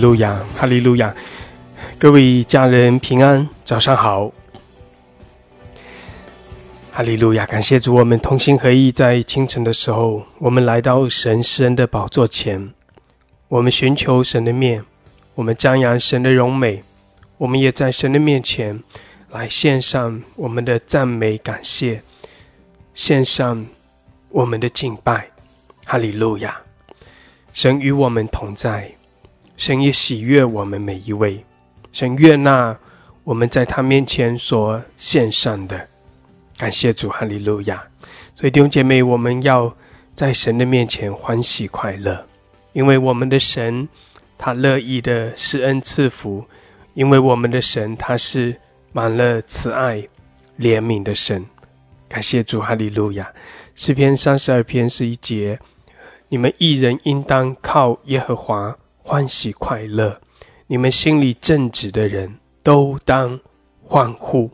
路亚，哈利路亚！各位家人平安，早上好。哈利路亚！感谢主，我们同心合意，在清晨的时候，我们来到神施恩的宝座前，我们寻求神的面，我们张扬神的荣美，我们也在神的面前来献上我们的赞美感谢，献上我们的敬拜。哈利路亚！神与我们同在，神也喜悦我们每一位，神悦纳我们在他面前所献上的。感谢主，哈利路亚！所以弟兄姐妹，我们要在神的面前欢喜快乐，因为我们的神他乐意的施恩赐福，因为我们的神他是满了慈爱怜悯的神。感谢主，哈利路亚！诗篇三十二篇是一节：你们一人应当靠耶和华欢喜快乐，你们心里正直的人都当欢呼。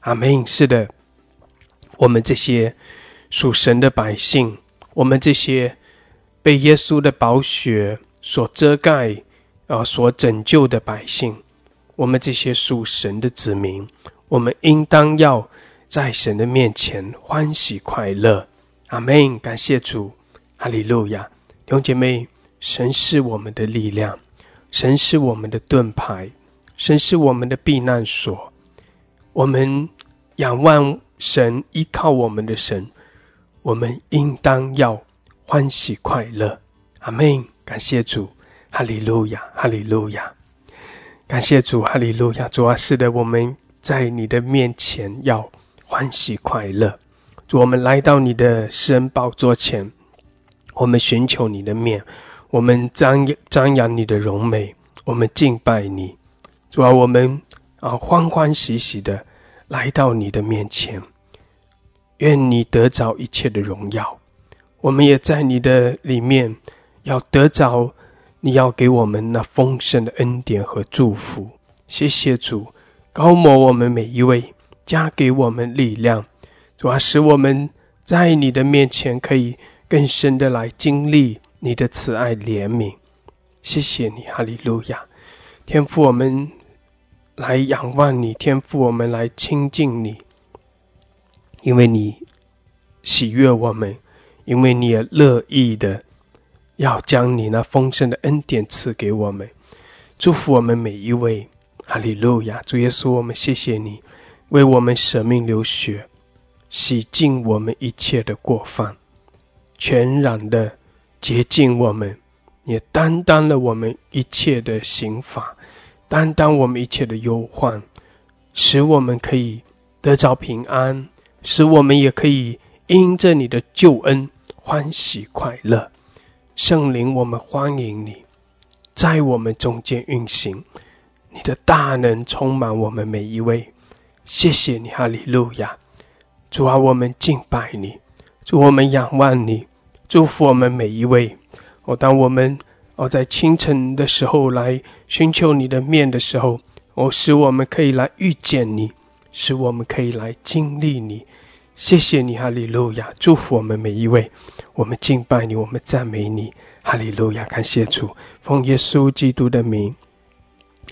阿门。是的。我们这些属神的百姓，我们这些被耶稣的宝血所遮盖、啊所拯救的百姓，我们这些属神的子民，我们应当要在神的面前欢喜快乐。阿门！感谢主，哈利路亚！弟兄姐妹，神是我们的力量，神是我们的盾牌，神是我们的避难所。我们仰望。神依靠我们的神，我们应当要欢喜快乐。阿门！感谢主，哈利路亚，哈利路亚！感谢主，哈利路亚！主啊，是的，我们在你的面前要欢喜快乐。主，我们来到你的施恩宝座前，我们寻求你的面，我们张张扬你的荣美，我们敬拜你。主啊，我们啊欢欢喜喜的来到你的面前。愿你得着一切的荣耀，我们也在你的里面要得着你要给我们那丰盛的恩典和祝福。谢谢主，高摩我们每一位，加给我们力量，主啊，使我们在你的面前可以更深的来经历你的慈爱怜悯。谢谢你，哈利路亚！天父，我们来仰望你，天父，我们来亲近你。因为你喜悦我们，因为你也乐意的要将你那丰盛的恩典赐给我们，祝福我们每一位。哈利路亚！主耶稣，我们谢谢你为我们舍命流血，洗净我们一切的过犯，全然的洁净我们，也担当了我们一切的刑罚，担当我们一切的忧患，使我们可以得着平安。使我们也可以因着你的救恩欢喜快乐，圣灵，我们欢迎你，在我们中间运行，你的大能充满我们每一位。谢谢你，哈利路亚！主啊，我们敬拜你，主我们仰望你，祝福我们每一位。哦，当我们哦在清晨的时候来寻求你的面的时候，哦，使我们可以来遇见你。使我们可以来经历你，谢谢你，哈利路亚！祝福我们每一位，我们敬拜你，我们赞美你，哈利路亚！感谢主，奉耶稣基督的名，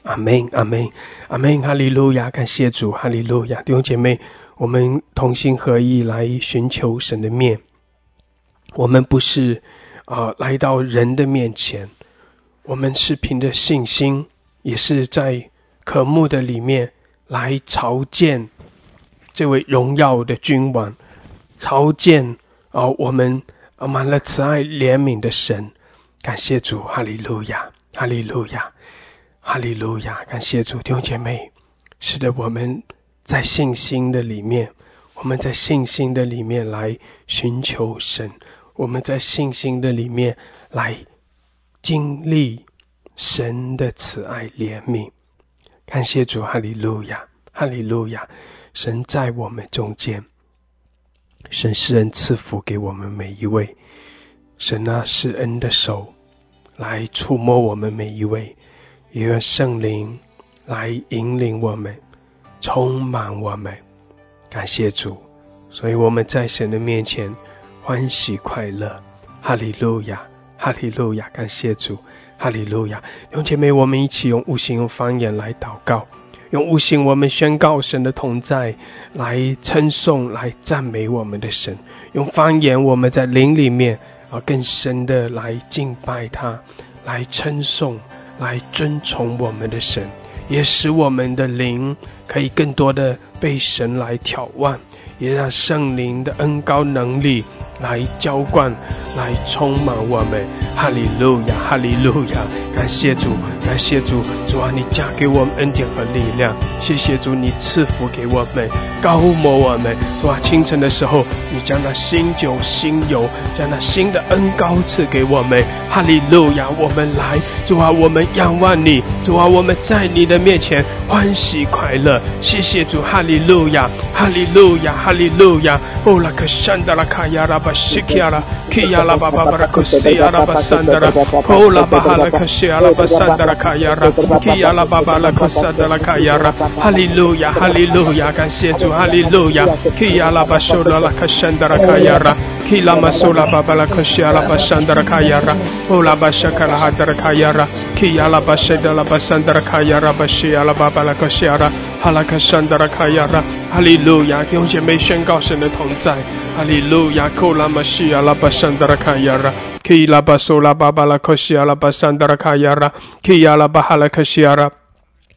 阿门，阿门，阿门，哈利路亚！感谢主，哈利路亚！弟兄姐妹，我们同心合意来寻求神的面。我们不是啊来到人的面前，我们是凭着信心，也是在渴慕的里面。来朝见这位荣耀的君王，朝见啊，我们啊满了慈爱怜悯的神，感谢主，哈利路亚，哈利路亚，哈利路亚，感谢主，弟兄姐妹，是的，我们在信心的里面，我们在信心的里面来寻求神，我们在信心的里面来经历神的慈爱怜悯。感谢主，哈利路亚，哈利路亚！神在我们中间，神施恩赐福给我们每一位，神啊施恩的手来触摸我们每一位，也愿圣灵来引领我们，充满我们。感谢主，所以我们在神的面前欢喜快乐，哈利路亚，哈利路亚！感谢主，哈利路亚！用姐妹，我们一起用悟性、用方言来祷告，用悟性，我们宣告神的同在，来称颂、来赞美我们的神；用方言，我们在灵里面啊更深的来敬拜他，来称颂、来尊崇我们的神，也使我们的灵可以更多的被神来眺望，也让圣灵的恩高能力。来浇灌，来充满我们，哈利路亚，哈利路亚！感谢主，感谢主，主啊，你加给我们恩典和力量。谢谢主，你赐福给我们，高摩我们。主啊，清晨的时候，你将那新酒、新油，将那新的恩高赐给我们，哈利路亚！我们来，主啊，我们仰望你，主啊，我们在你的面前欢喜快乐。谢谢主，哈利路亚，哈利路亚，哈利路亚！哦，拉克山达拉卡亚拉巴。Shikiara, Kiala Baba Barakosiara Basandara, Kola Bahala Kashiala Basandara Kayara, Kiala Baba La Kosandara Kayara, Hallelujah, Hallelujah, 感谢主，Hallelujah, Kiala Bashola La Kashandara Kayara. Kila masula babala koshiala basandara kayara, Ola bashakala hadara kayara, Kiyala bashedala basandara kayara, Bashiala babala koshiara, Halakashandara kayara, 哈利路亚！弟兄姐妹宣告神的同在。哈利路亚！库拉玛西亚拉巴山达拉卡亚拉，基拉巴苏拉巴巴拉科西亚拉巴山达拉卡亚拉，基亚拉巴哈拉科西亚拉。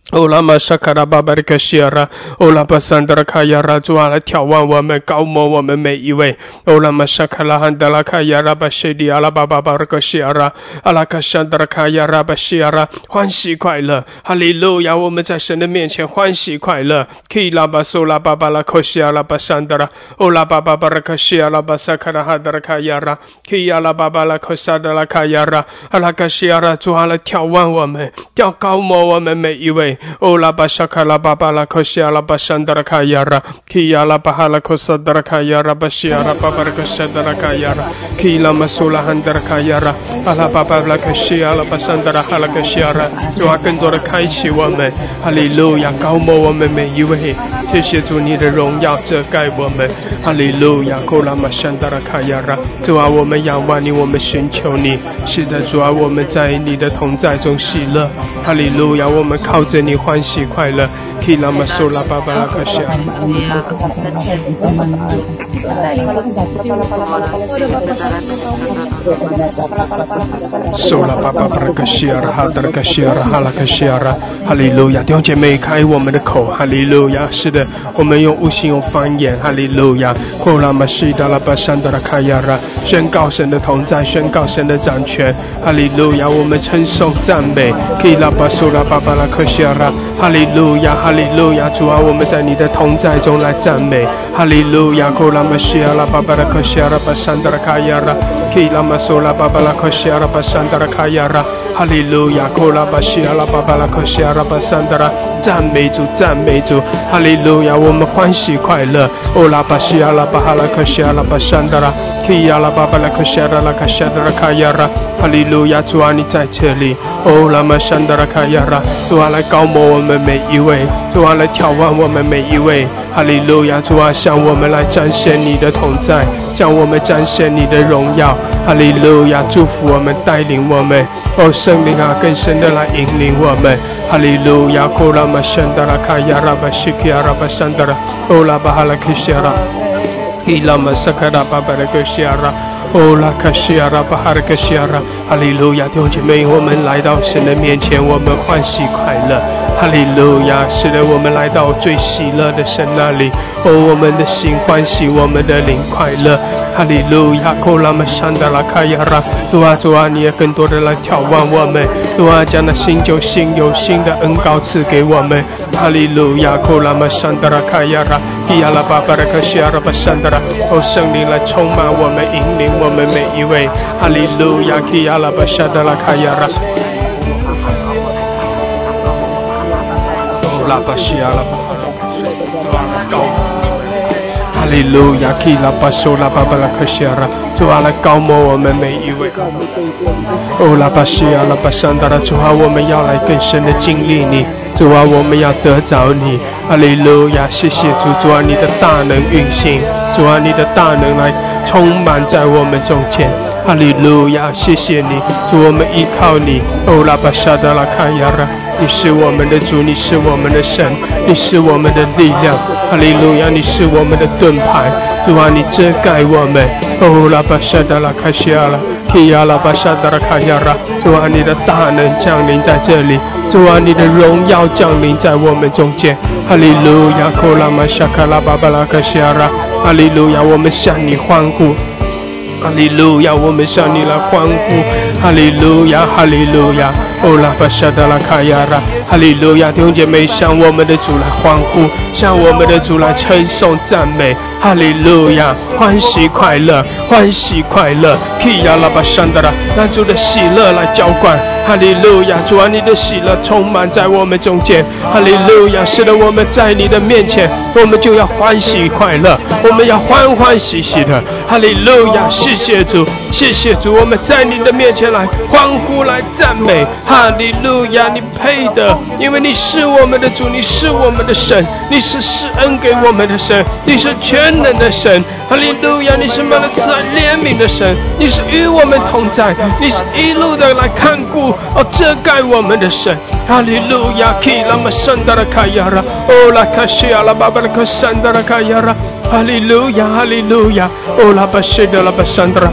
欧拉玛沙卡拉巴巴的克西尔，欧拉巴桑德拉卡亚拉，主啊来眺望我们，高摩我们每一位。欧拉玛沙卡拉汉德拉卡亚拉巴谢迪阿拉巴巴巴的克西尔，阿拉卡桑德拉卡亚拉巴西尔，欢喜快乐，哈利路亚！我们在神的面前欢喜快乐。基拉巴苏拉巴巴拉克西阿拉巴桑德拉，欧拉巴巴巴的克西阿拉巴萨卡拉汉德拉卡亚拉，基亚拉巴巴拉克萨德拉卡亚拉，阿拉卡西尔，主啊来眺望我们，要高摩我们每一位。哦，拉巴沙卡拉巴巴拉科西阿拉巴山德拉卡亚拉，基亚拉巴哈拉科萨德拉卡亚拉巴西阿拉巴巴拉科萨德拉卡亚拉，基拉马苏拉汉德拉卡亚拉，阿拉巴巴拉科西阿拉巴山德拉哈拉科西阿拉，主啊，更多的开启我们，哈利路亚，高摩我们每一位，谢谢主你的荣耀遮盖我们，哈利路亚，库拉马山德拉卡亚拉，主啊，我们仰望你，我们寻求你，是的，主啊，我们在你的同在中喜乐，哈利路亚，我们靠着。你欢喜快乐。Kila masula babala kasha. Sola baba barakashira hadar kashira hala kashira. 哈利路亚！弟兄姐妹，开我们的口，哈利路亚！是的，我们用悟性，用方言，哈利路亚！呼拉玛西达拉巴山达拉卡亚拉，宣告神的同在，宣告神的掌权，哈利路亚！我们称颂赞美，基拉巴苏拉巴巴拉克西亚拉，哈利路亚！哈利路亚！主啊，我们在你的同在中来赞美，哈利路亚！呼拉玛西亚拉巴巴拉克西亚拉巴山达拉卡亚拉，基拉玛苏拉巴巴拉克西亚拉巴山达拉卡亚拉，哈利路亚！呼拉玛西亚拉巴巴拉克西亚。拉巴桑德拉，赞美主，赞美主，哈利路亚！我们欢喜快乐。哦，拉巴西亚拉巴哈拉克西亚拉巴桑德拉，哈利路亚！主啊，你在这里。哦，拉玛桑德拉卡亚拉，主啊来高摩我们每一位，主啊来眺望我们每一位。哈利路亚！主啊，向我们来展现你的同在，向我们展现你的荣耀。哈利路亚！祝福我们，带领我们。哦，圣灵啊，更深的来引领我们。哈利路亚！库拉玛圣达拉卡亚拉巴西基亚拉巴圣达拉，欧拉巴哈拉克西亚拉，Ilama Sakara Babarakashiara, Ola Kashiara Baharakashiara. 哈。利路亚！弟兄姐妹，我们来到神的面前，我们欢喜快乐。哈利路亚！是的，我们来到最喜乐的神那里，哦，我们的心欢喜，我们的灵快乐。哈利路亚！库拉玛山达拉卡亚拉，主啊主啊，你也更多的来眺望我们，主啊将那新旧新有新的恩膏赐给我们。哈利路亚！库拉玛山达拉卡亚拉，基亚拉巴巴拉克西亚拉巴山达拉，哦，圣灵来充满我们，引领我们每一位。哈利路亚！基亚拉巴山达拉卡亚拉。拉巴西亚拉巴哈拉，哈利路亚，基拉巴苏拉巴巴拉克西亚拉，主啊来高摩我们每一位。哦，拉巴西亚拉巴桑达拉，主啊我们要来更深的经历你，主啊我们要得着你。哈利路亚，谢谢主，主啊你的大能运行，主啊你的大能来充满在我们中间。哈利路亚，谢谢你，主我们依靠你。哦拉巴沙达拉卡亚拉，你是我们的主，你是我们的神，你是我们的力量。哈利路亚，你是我们的盾牌，主啊，你遮盖我们。哦拉巴沙达拉卡西亚拉，提亚拉巴沙达拉卡亚拉，主啊，你的大能降临在这里，主啊，你的荣耀降临在我们中间。哈利路亚，库拉玛沙卡拉巴巴拉卡西亚拉，哈利路亚，我们向你欢呼。哈利路亚，我们向你来欢呼。哈利路亚，哈利路亚，哦拉巴沙达拉卡亚拉，哈利路亚，弟兄姐妹向我们的主来欢呼，向我们的主来称颂赞美。哈利路亚，欢喜快乐，欢喜快乐。基亚拉巴沙达拉，让主的喜乐来浇灌。哈利路亚，主啊，你的喜乐充满在我们中间。哈利路亚，使得我们在你的面前，我们就要欢喜快乐，我们要欢欢喜喜的。哈利路亚，谢谢主，谢谢主，我们在你的面前来欢呼来赞美。哈利路亚，你配的，因为你是我们的主，你是我们的神，你是施恩给我们的神，你是全能的神。哈利路亚，你是满了慈爱怜悯的神，你是与我们同在，你是一路的来看顾。哦，遮盖我们的神，哈利路亚！基拉玛山达拉卡亚拉，哦拉卡西亚拉巴巴拉卡山达拉卡亚拉，哈利路亚，哈利路亚，哦拉巴西达拉巴山达拉，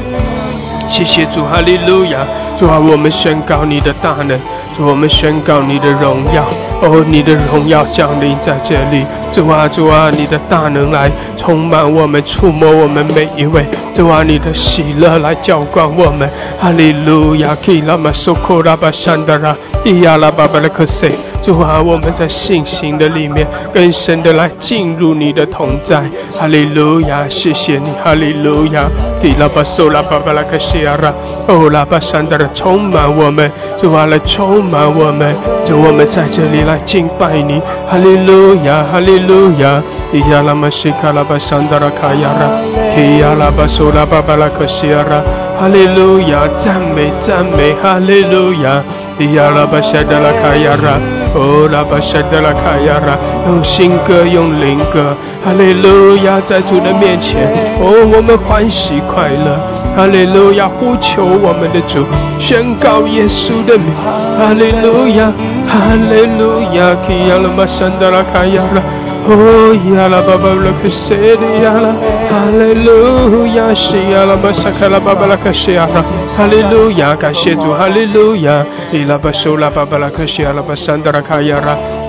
谢谢主，哈利路亚！主啊，我们宣告你的大能，主我们宣告你的荣耀，哦，你的荣耀降临在这里。主啊，主啊，你的大能来充满我们，触摸我们每一位。主啊，你的喜乐来浇灌我们。哈利路亚，基拉玛苏库拉巴山达拉，伊亚拉巴巴拉克塞。主啊，我们在信心的里面更深的来进入你的同在。哈利路亚，谢谢你，哈利路亚，提拉巴苏拉巴巴拉克西亚拉，哦拉巴山德拉充满我们。主啊，来充满我们。主，我们在这里来敬拜你。哈利路亚，哈利。路亚，提亚拉玛西卡拉巴桑德拉卡亚拉，提亚拉巴苏拉巴巴拉克西亚拉，哈利路亚，赞美赞美，哈利路亚，提亚拉巴沙德拉卡亚拉，哦拉巴沙德拉卡亚拉，用新歌用灵歌，哈利路亚，在主的面前，哦我们欢喜快乐，哈利路亚，呼求我们的主，宣告耶稣的名，哈利路亚，哈利路亚，提亚拉玛桑德拉卡亚拉。Oh ya la baba la kusedi ya la Hallelujah shi ya la masaka la baba la kashiara Hallelujah 感谢主 Hallelujah 伊拉巴苏拉巴巴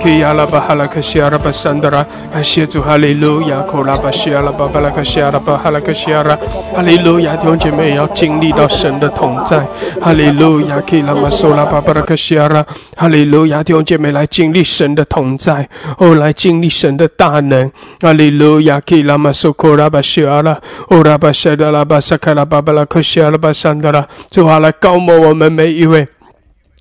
拉克西阿拉巴桑德拉卡亚拉，基亚拉巴哈拉克西阿拉巴桑德拉，感谢主哈利路亚，库拉巴西阿拉巴巴拉克西阿拉巴哈拉克西阿拉，哈利路亚，弟兄姐妹要经历到神的同在，哈利路亚，基拉巴苏拉巴巴拉克西阿拉，哈利路亚，弟兄姐妹来经历神的同在，哦，来经历神的大能，哈利路亚，基拉马苏库拉巴西阿拉，哦拉巴西德拉巴萨卡拉巴巴拉克西阿拉巴桑德拉，主啊，来高摩我们每一位。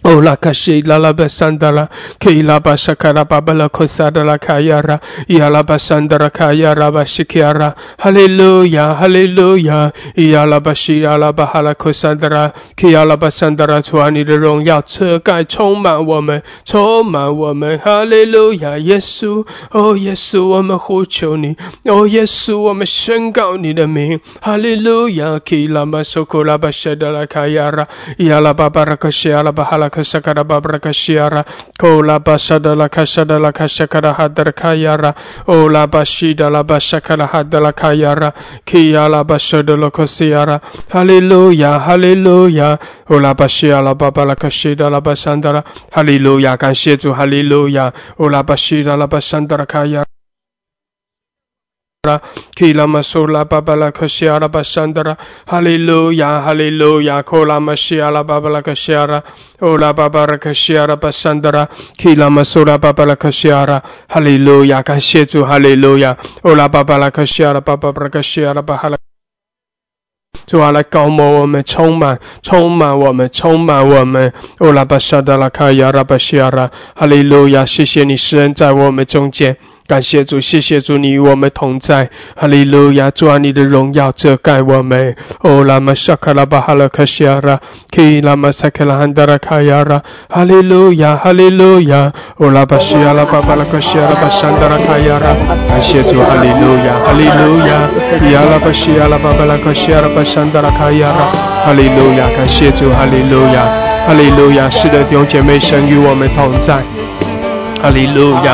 哦，拉卡西拉拉巴桑德拉，基拉巴沙卡拉巴巴拉库萨德拉卡亚拉，亚拉巴桑德拉卡亚拉巴西基亚拉，哈利路亚，哈利路亚，亚拉巴西亚拉巴哈拉库萨德拉，基亚拉巴桑德拉，主啊，你的荣耀遮盖充满我们，充满我们，哈利路亚，耶稣，哦，耶稣，我们呼求你，哦，耶稣，我们宣告你的名，哈利路亚，基拉巴苏库拉巴沙德拉卡亚拉，亚拉巴巴拉库西亚拉巴哈拉。Kasakara babraka shiara ko la basada la kasada la kasakara hadar kayara o la bashida la basakara hadala kayara kiya la basada la kosiyara, hallelujah hallelujah o la bashia la baba la kashida la basandara hallelujah 感谢主 hallelujah o la bashida la basandara kayara Kila masula babala kashiara basandara. Hallelujah, hallelujah. Kola mashiala babala kashiara. Ola babara kashiara basandara. Kila masula babala kashiara. Hallelujah. 感谢主，Hallelujah。Ola babala kashiara babara kashiara bahala。主啊，来高摩我们，充满，充满我们，充满我们。欧拉巴沙达拉卡亚拉巴西亚拉，哈利路亚！谢谢你，施恩在我们中间。感谢主，谢谢主，你与我们同在，哈利路亚！主啊，你的荣耀遮盖我们。哦，拉玛沙卡拉巴哈拉卡西亚拉，基拉玛萨克拉汉达拉卡亚拉，哈利路亚，哈利路亚！哦，拉巴西亚拉巴巴拉卡西亚拉巴山达拉卡亚拉，感谢主，哈利路亚，哈利路亚！亚拉巴西亚拉巴巴拉卡西亚拉巴山达拉卡亚拉。哈利路亚，感谢主，哈利路亚，哈利路亚，是的，弟兄姐妹，神与我们同在，哈利路亚，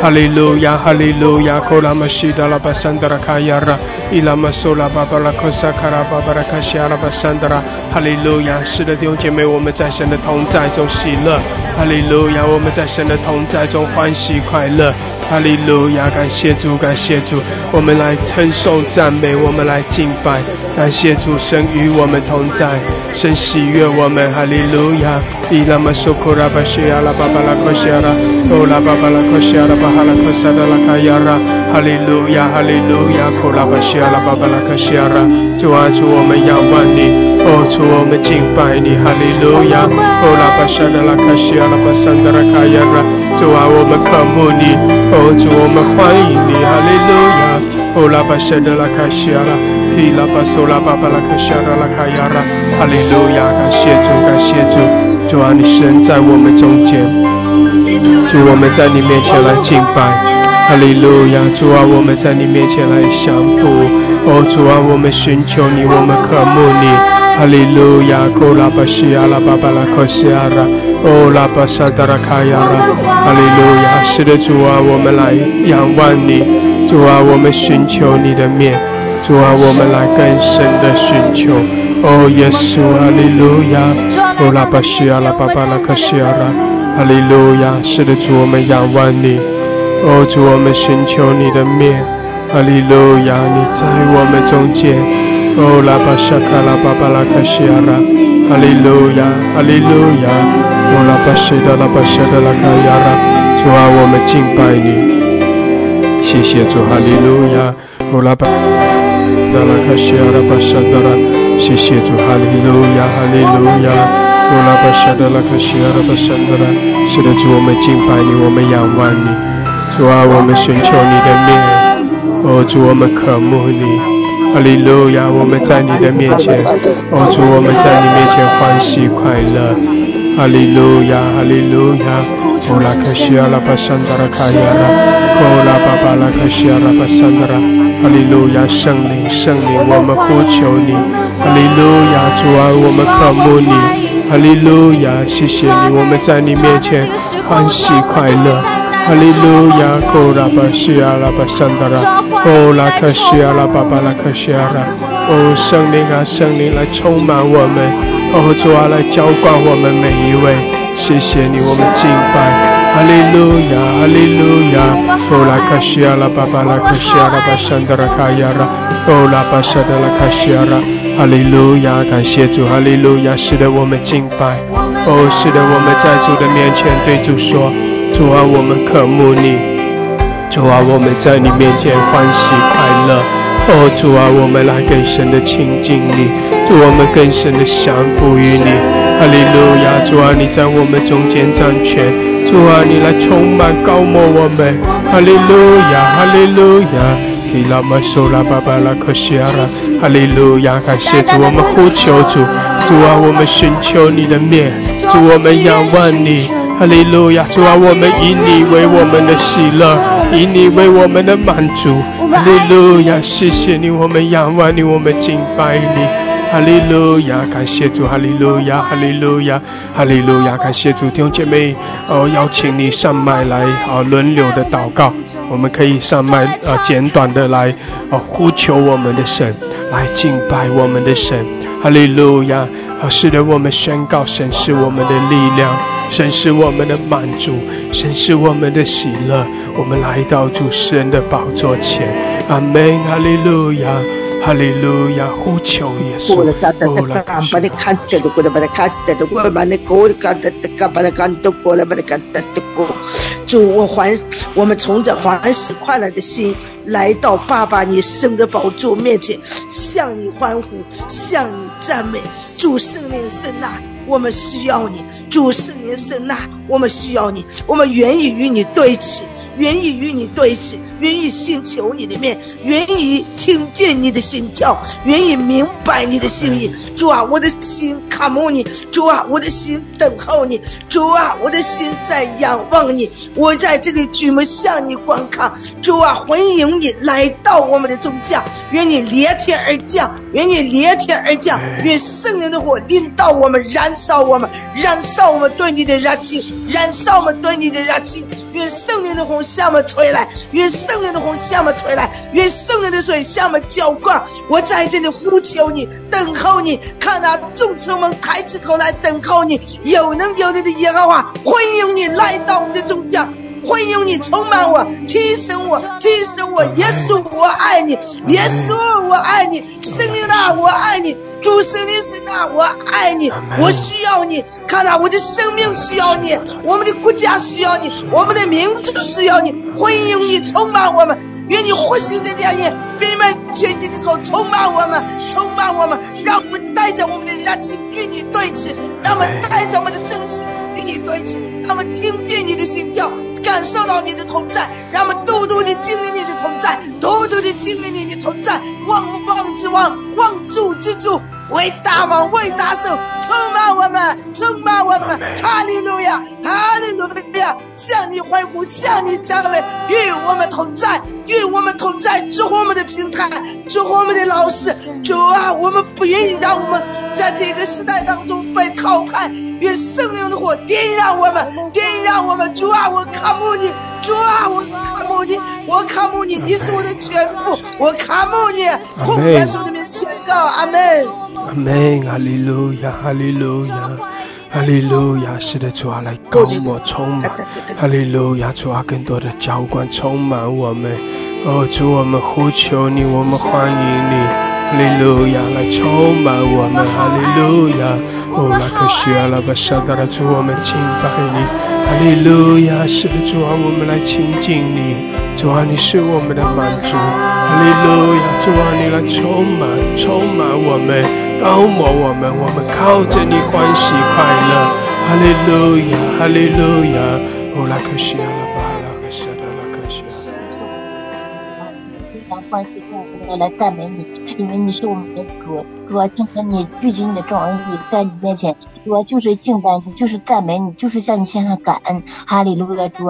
Yala bashada la kayara bashiki ara bahala koshanda la kayara Ola bashada la kashiara bahala koshiara Kila masula babala koshiara la kashiara Hallelujah, hallelujah, kola mashida la basandara kayara Ila masula babala kosakara babara kashiara basandara Hallelujah，是的，弟兄姐妹，我们在神的同在中喜乐。哈利路亚，我们在神的同在中欢喜快乐。哈利路亚，感谢主，感谢主，我们来称颂赞美，我们来敬拜，感谢主，神与我们同在，神喜悦我们。哈利路亚，伊拉玛苏库拉巴西亚拉巴巴拉科西亚拉，欧拉巴巴拉科西亚拉巴哈拉科萨达拉卡亚拉，哈利路亚，哈利路亚，库拉巴西亚拉巴巴拉科西亚拉，主啊，主我们仰望你，哦，主我们敬拜你，哈利路亚，欧拉巴沙达拉卡西亚拉巴桑达拉卡亚拉，主啊，我们渴慕你。哦，主，我们欢迎你，哈利路亚！哦，拉巴谢德拉卡西亚拉，提拉巴苏拉巴巴拉卡西亚拉卡亚拉，哈利路亚！感谢主，感谢主，主啊，你神在我们中间，主，我们在你面前来敬拜，哈利路亚！主啊，我们在你面前来降服，哦，主啊，我们寻求你，我们渴慕你。哈利路亚，库拉巴西亚拉巴巴拉克西亚拉，哦拉巴沙达拉卡亚拉，哈利路亚，是的主啊，我们来仰望你，主啊，我们寻求你的面，主啊，我们来更深的寻求，哦耶稣，哈利路亚，哦拉巴西亚拉巴巴拉克西亚拉，哈利路亚，是的主，我们仰望你，哦主，我们寻求你的面，哈利路亚，你在我们中间。哦，拉巴沙卡拉巴巴拉卡西亚拉，哈利路亚，哈利路亚。哦，拉巴西达拉巴西达拉卡亚拉，主啊，我们敬拜你，谢谢主，哈利路亚。哦，拉巴达拉卡西亚拉巴沙达拉，谢谢主，哈利路亚，哈利路亚。哦，拉巴沙达拉卡西亚拉巴沙达拉，是的主，我们敬拜你，我们仰望你，主啊，我们寻求你的面，哦，主，我们渴慕你。哈利路亚，我们在你的面前，哦主，我们在你面前欢喜快乐。哈利路亚，哈利路亚，哦拉克西亚拉巴桑达拉卡亚拉，哦拉巴巴拉克西亚拉巴桑达拉。哈利路亚，圣灵，圣灵，我们呼求你。哈利路亚，主啊，我们渴慕你。哈利路亚，谢谢你，我们在你面前欢喜快乐。哈利路亚，库拉巴西亚拉巴桑达拉，哦拉克西亚拉巴巴拉克西亚拉，哦圣灵啊圣灵来充满我们，哦主啊来浇灌我们每一位，谢谢你，我们敬拜，哈利路亚哈利路亚，哦拉卡西亚拉巴巴拉卡西亚拉巴桑德拉卡亚拉，哦拉巴沙达拉卡西亚拉，哈利路亚，感谢主，哈利路亚，使得我们敬拜，哦使得我们在主的面前对主说。主啊，我们渴慕你；主啊，我们在你面前欢喜快乐。哦，主啊，我们来更深的亲近你；主，我们更深的降服于你。哈利路亚！主啊，你在我们中间掌权；主啊，你来充满高摩我们。哈利路亚！哈利路亚！提拉玛苏拉巴巴拉克西阿拉，哈利路亚！感谢主，我们呼求主，主啊，我们寻求你的面，主，我们仰望你。哈利路亚！主啊，我们以你为我们的喜乐，以你为我们的满足。哈利路亚！谢谢你，我们仰望你，我们敬拜你。哈利路亚！感谢主，哈利路亚，哈利路亚，哈利路亚！感谢主，弟兄姐妹，哦，邀请你上麦来，啊，轮流的祷告。我们可以上麦，啊，简短的来，啊，呼求我们的神，来敬拜我们的神。哈利路亚！啊，使得，我们宣告，神是我们的力量。神是我们的满足，神是我们的喜乐。我们来到主神的宝座前，阿门，哈利路亚，哈利路亚，呼求耶稣。主，我还我们从着欢喜快乐的心来到爸爸你圣的宝座面前，向你欢呼，向你赞美。主圣灵圣呐。我们需要你，主圣灵圣纳，我们需要你，我们愿意与你对齐，愿意与你对齐，愿意寻求你的面，愿意听见你的心跳，愿意明白你的心意。主啊，我的心渴慕你，主啊，我的心等候你，主啊，我的心在仰望你。我在这里举目向你观看，主啊，欢迎你来到我们的中间，愿你连天而降，愿你连天而降，愿圣灵的火临到我们，燃烧我们，燃烧我们对你的热情，燃烧我们对你的热情。愿圣灵的风向我们吹来，愿圣灵的红向我们吹来，愿圣灵的水向我们浇灌。我在这里呼求你，等候你，看那众臣们抬起头来等候你，有能有力的耶和华，欢迎你来到我们的中间。欢迎你充满我，提升我，提升我，耶稣我爱你，耶稣我爱你，圣灵啊我爱你，主圣灵神啊我爱你，我需要你，看到我的生命需要你，我们的国家需要你，我们的民族需要你，欢迎你充满我们，愿你活性的烈焰遍满全地的时候充满我们，充满我们，让我们带着我们的热情与你对齐，让我们带着我们的真实与你对齐，让我们听见你的心跳。感受到你的同在，让我们多多的经历你的同在，多多的经历你的同在。望望之王，望主之主，为大王，为大圣，充满我们，充满我们。哈利路亚，哈利路亚，向你欢呼，向你赞美，与我们同在，与我们同在。祝福我们的平台，祝福我们的老师。主啊，我们不愿意让我们在这个时代当中被淘汰。愿圣灵的火点燃我们，点燃我们。主啊，我渴慕你，主啊，我渴慕你，我渴慕你，你是我的全部，我渴慕你。奉耶稣的名宣告，阿门。阿门，哈利路亚，哈利路亚，哈利路亚。是的，主啊，来高我充满，哈利路亚，主啊，更多的浇灌充满我们。哦，主，我们呼求你，我们欢迎你。哈利路亚，来充满我们！哈利路亚，哦，那可需要了吧？上到了主，我们敬拜你！哈利路亚，是的，主啊，我们来亲近你，主啊，你是我们的满足！哈利路亚，主啊，你来充满，充满我们，高摩我们，我们靠着你欢喜快乐！哈利路亚，哈利路亚，哦，那可需要了吧？那可需要，那可需要。非常欢喜快乐我来赞美你。因为你是我们的主，主啊，今天你聚集你的众儿女在你面前。主就是敬拜你，就是赞美你，就是向你献上感恩。哈利路亚，主，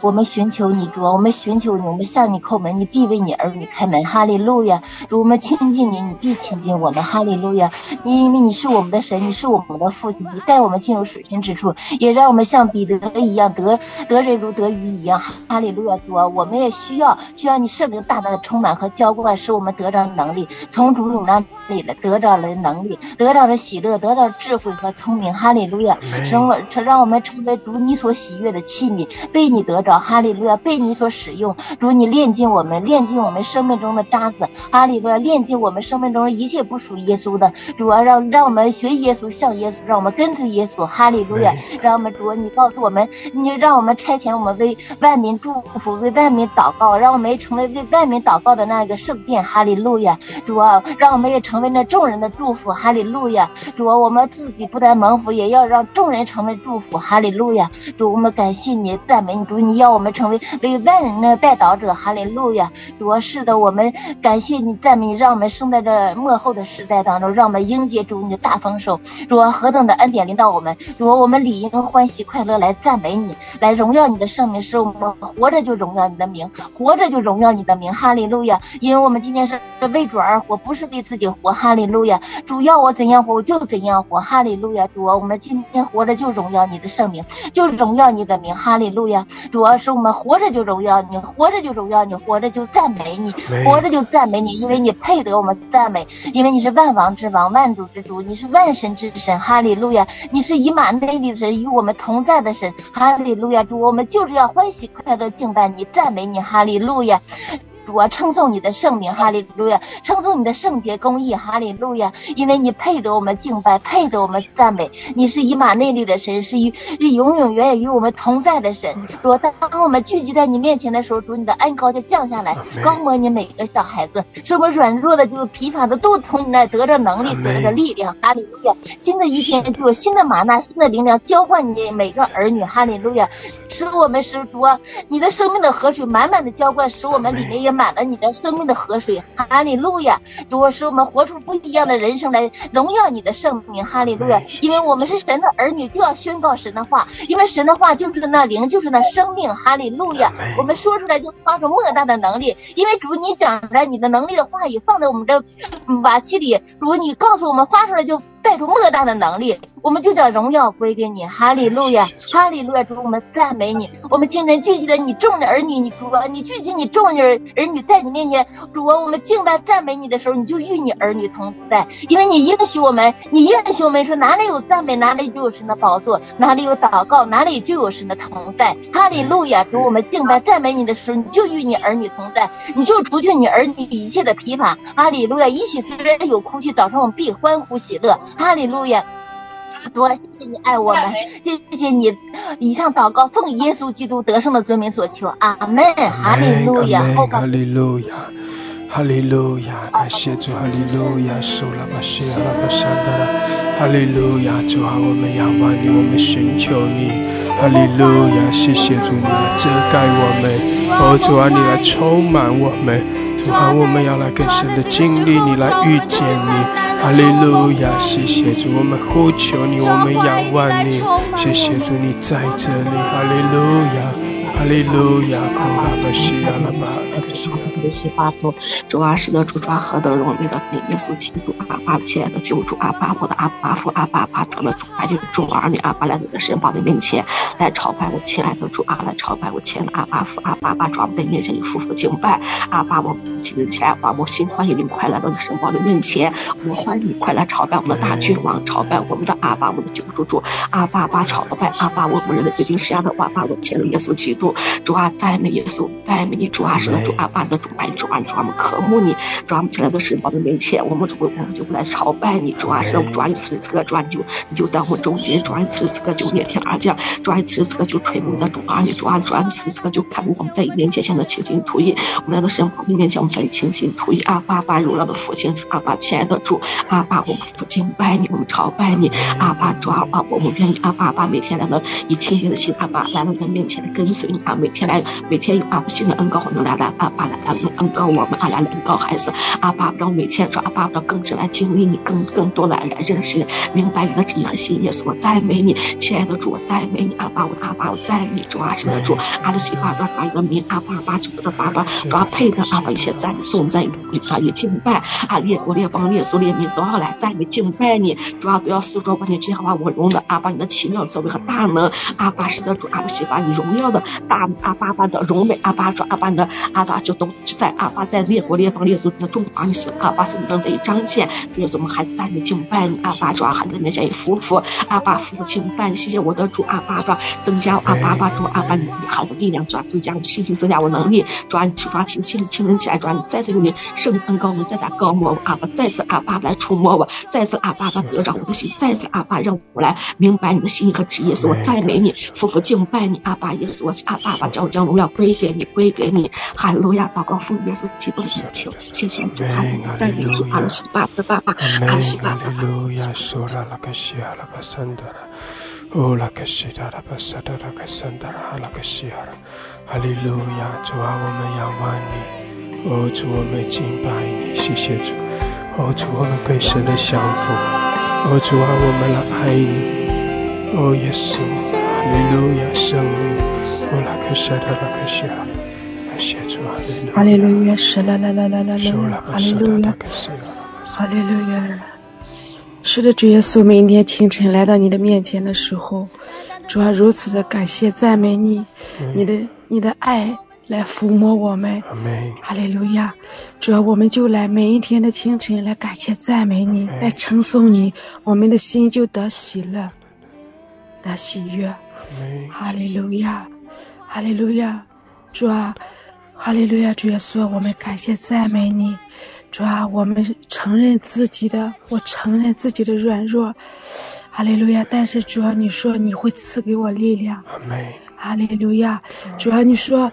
我们寻求你，主，我们寻求你，我们向你叩门，你必为你儿女开门。哈利路亚，主，我们亲近你，你必亲近我们。哈利路亚，因为你是我们的神，你是我们的父亲，你带我们进入水深之处，也让我们像彼得一样得得人如得鱼一样。哈利路亚，主，我们也需要需要你圣灵大大的充满和浇灌，使我们得着能力，从主你那里来得着了能力，得着了喜乐，得到智慧和。聪明，哈利路亚！成我成让我们成为主你所喜悦的器皿，被你得着，哈利路亚！被你所使用，主你炼净我们，炼净我们生命中的渣子，哈利路亚！炼净我们生命中一切不属耶稣的，主啊，让让我们学耶稣，像耶稣，让我们跟随耶稣，哈利路亚！让我们主，你告诉我们，你让我们差遣我们为万民祝福，为万民祷告，让我们也成为为万民祷告的那个圣殿，哈利路亚！主啊，让我们也成为那众人的祝福，哈利路亚！主啊，我们自己不但蒙福也要让众人成为祝福，哈利路亚！主，我们感谢你，赞美你，主，你要我们成为为万人的带导者，哈利路亚！主，是的，我们感谢你，赞美你，让我们生在这幕后的时代当中，让我们迎接主你的大丰收。主，何等的恩典临到我们！主，我们理应欢喜快乐来赞美你，来荣耀你的圣名，使我们活着就荣耀你的名，活着就荣耀你的名，哈利路亚！因为我们今天是为主而活，不是为自己活，哈利路亚！主要我怎样活，我就怎样活，哈利路！主啊，我们今天活着就荣耀你的圣名，就荣耀你的名，哈利路亚！主要是我们活着就荣耀你，活着就荣耀你，活着就赞美你，活着就赞美你，因为你配得我们赞美，因为你是万王之王，万主之主，你是万神之神，哈利路亚！你是以马内利的神，与我们同在的神，哈利路亚！主，我们就是要欢喜快乐敬拜你，赞美你，哈利路亚！主啊，称颂你的圣名，哈利路亚，称颂你的圣洁公义，哈利路亚，因为你配得我们敬拜，配得我们赞美，你是以马内利的神，是与是永永远远与我们同在的神。主，当我们聚集在你面前的时候，主，你的恩高就降下来，高摩你每个小孩子，是我们软弱的，就是疲乏的，都从你那得着能力，得着力量，哈利路亚。新的一天，就有新的玛纳，新的灵粮浇灌你每个儿女，哈利路亚，使我们使主啊，你的生命的河水满满的浇灌，使我们里面也满了你的生命的河水，哈利路亚。主啊，使我们活出不一样的人生来，荣耀你的圣名，哈利路亚。因为我们是神的儿女，就要宣告神的话，因为神的话就是那灵，就是那生命，哈利路亚。我们说出来就发出莫大的能力，因为主你讲来你的能力的话语放在我们这瓦器里，如你告诉我们发出来就。带着莫大的能力，我们就将荣耀归给你，哈利路亚，哈利路亚！主，我们赞美你。我们清晨聚集的你众的儿女，你主啊，你聚集你众的儿女在你面前，主啊，我们敬拜赞美你的时候，你就与你儿女同在，因为你应许我们，你应许我们说哪里有赞美，哪里就有神的宝座；哪里有祷告，哪里就有神的同在。哈利路亚！主，我们敬拜赞美你的时候，你就与你儿女同在，你就除去你儿女一切的疲乏。哈利路亚！一起虽然有哭泣，早上我们必欢呼喜乐。哈利路亚，主，谢谢你爱我们，谢谢你。以上祷告奉耶稣基督得胜的尊名所求，阿门。哈利路亚，哈利路亚，哈利路亚，感谢主，哈利路亚，受了吧，谢了吧，上的了，哈利路亚，主啊，我们仰望你，我们寻求你，哈利路亚，谢谢主，你来遮盖我们，哦，主啊，你来充满我们，主啊，我们要来更深的经历你，来遇见你。哈利路亚，谢谢主，我们呼求你，我们仰望你，谢谢主，你在这里。哈利路亚，哈利路亚，空拉巴西亚拉巴。耶稣发主，主啊，是的主，抓何等荣美的耶稣基督，阿爸，亲爱的救主，阿巴，我的阿巴父，阿爸，爸主的主，爱的主儿女，阿巴来到的神宝的面前来朝拜我亲爱的主啊，来朝拜我亲爱的阿巴父，阿爸，爸主，我们在面前夫妇敬拜，阿巴，我父亲的前，把我心欢迎快来到你神宝的面前，我欢迎你快来朝拜我们的大君王，朝拜我们的阿巴，我们的救主主，阿巴巴朝拜，阿巴，我们人的决定是阿的，阿爸，我亲爱的耶稣基督，主啊，赞美耶稣，赞美你，主啊，是的主，阿巴的主。爱主啊，主啊，我们渴慕你，主啊，我们起来的神宝的面前，我们就会我们就来朝拜你，主啊，是主啊，你此时此刻，主啊，你就你就在我们中间，主啊，你此时此刻就裂天而降，主啊，你此时此刻就吹我们的主啊，你主啊，主啊，你此时此刻就看我们在你面前现在倾心吐意，我们来到神宝的面前，我们向你倾心吐意啊，爸爸荣耀的父亲，啊，爸亲爱的主，阿，爸我们父亲拜你，我们朝拜你，阿，爸主啊，我们愿意啊，爸爸每天来到以清净的心，啊，爸来到你的面前跟随你啊，每天来每天有啊新的恩膏我们来来啊，爸来来。恩高我们阿来恩高孩子，阿爸不要每天说阿爸不要更直来经历你，更更多来来认识你，明白你的旨意和心意。我赞美你，亲爱的主，我赞美你，阿爸我的阿爸我赞美你，主啊，是的主，阿拉西巴的把一个名，阿爸爸主的爸爸，主啊配的阿爸一切赞颂赞啊也敬拜，阿列国列邦列族列民都要来赞美敬拜你，主啊都要诉说把你这样话我荣的阿爸你的奇妙作为和大能，阿爸是的主，阿的西巴你荣耀的大阿爸爸的荣美，阿爸主阿爸的阿爸就都。在阿爸在列国列邦列祖的众王里，阿巴神灯得彰显，主我们还在你敬拜你，阿爸主啊还在面前服服，阿爸服服敬拜，谢谢我的主阿爸主增加阿巴巴主阿爸你孩子力量，主增加我信心，增加我能力，主啊你主抓亲亲亲人起来，主啊你再次用你圣恩高我再加高我，阿爸再次阿爸来触摸我，再次阿巴巴得着我的心，再次阿爸让我来明白你的心意和旨意，是我赞美你，服服敬拜你，阿爸也是我阿爸爸将将荣耀归给你，归给你，哈利路亚，祷告。奉耶稣基督的名求，谢谢主，哈利路亚，主阿拉西爸的爸爸，阿拉。西爸爸。哈利路亚，哈拉克西阿拉，哈利路亚，主啊，我们仰望你，哦主，我们敬拜你，谢谢主，哦主，我们更深的主啊，我们来爱你，哦耶稣，哈利路亚，圣灵，哦拉克西达拉克西阿拉。哈利路亚，是啦啦啦啦啦啦，哈利路亚，哈利路亚。是的，主耶稣，每天清晨来到你的面前的时候，主啊如此的感谢赞美你，你的你的爱来抚摸我们。哈利路亚，主要我们就来每一天的清晨来感谢赞美你，来称颂你，我们的心就得喜乐，得喜悦。哈利路亚，哈利路亚，主啊。哈利路亚，主耶稣，我们感谢赞美你。主啊，我们承认自己的，我承认自己的软弱。哈利路亚！但是主啊，你说你会赐给我力量。哈利路亚！主啊，你说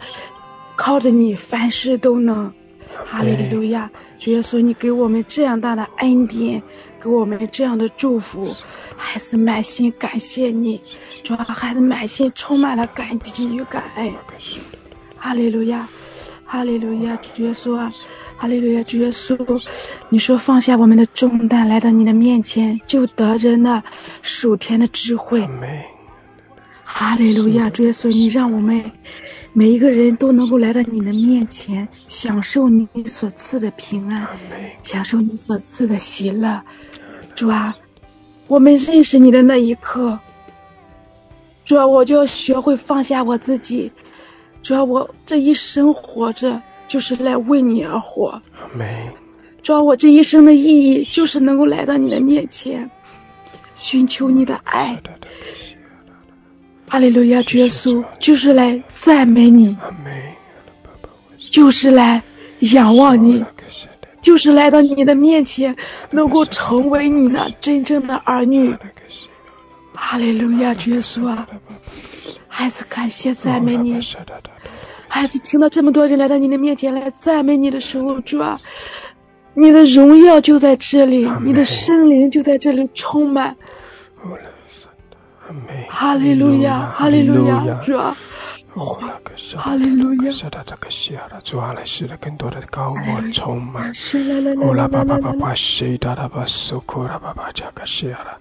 靠着你凡事都能。哈利路亚！主耶稣，你给我们这样大的恩典，给我们这样的祝福，孩子满心感谢你。主啊，孩子满心充满了感激与感恩。哈利路亚！哈利路亚！主耶稣啊！哈利路亚，主耶稣，你说放下我们的重担，来到你的面前，就得着那属天的智慧。哈利路亚，主耶稣，你让我们每一个人都能够来到你的面前，享受你所赐的平安，享受你所赐的喜乐。主啊，我们认识你的那一刻，主啊，我就要学会放下我自己。主要，我这一生活着。就是来为你而活，主要我这一生的意义就是能够来到你的面前，寻求你的爱。阿利路亚，耶稣就是来赞美你，就是来仰望你，就是来到你的面前，能够成为你那真正的儿女。阿利路亚，耶稣啊，孩子感谢赞美你。孩子听到这么多人来到你的面前来赞美你的时候，主啊，你的荣耀就在这里，你的圣灵就在这里充满。哈利路亚，哈利路亚，主啊，哈利路亚。主啊，来使得更多的高我充满。哦啦巴巴巴巴，谁哒哒巴苏库啦巴巴加个西啦。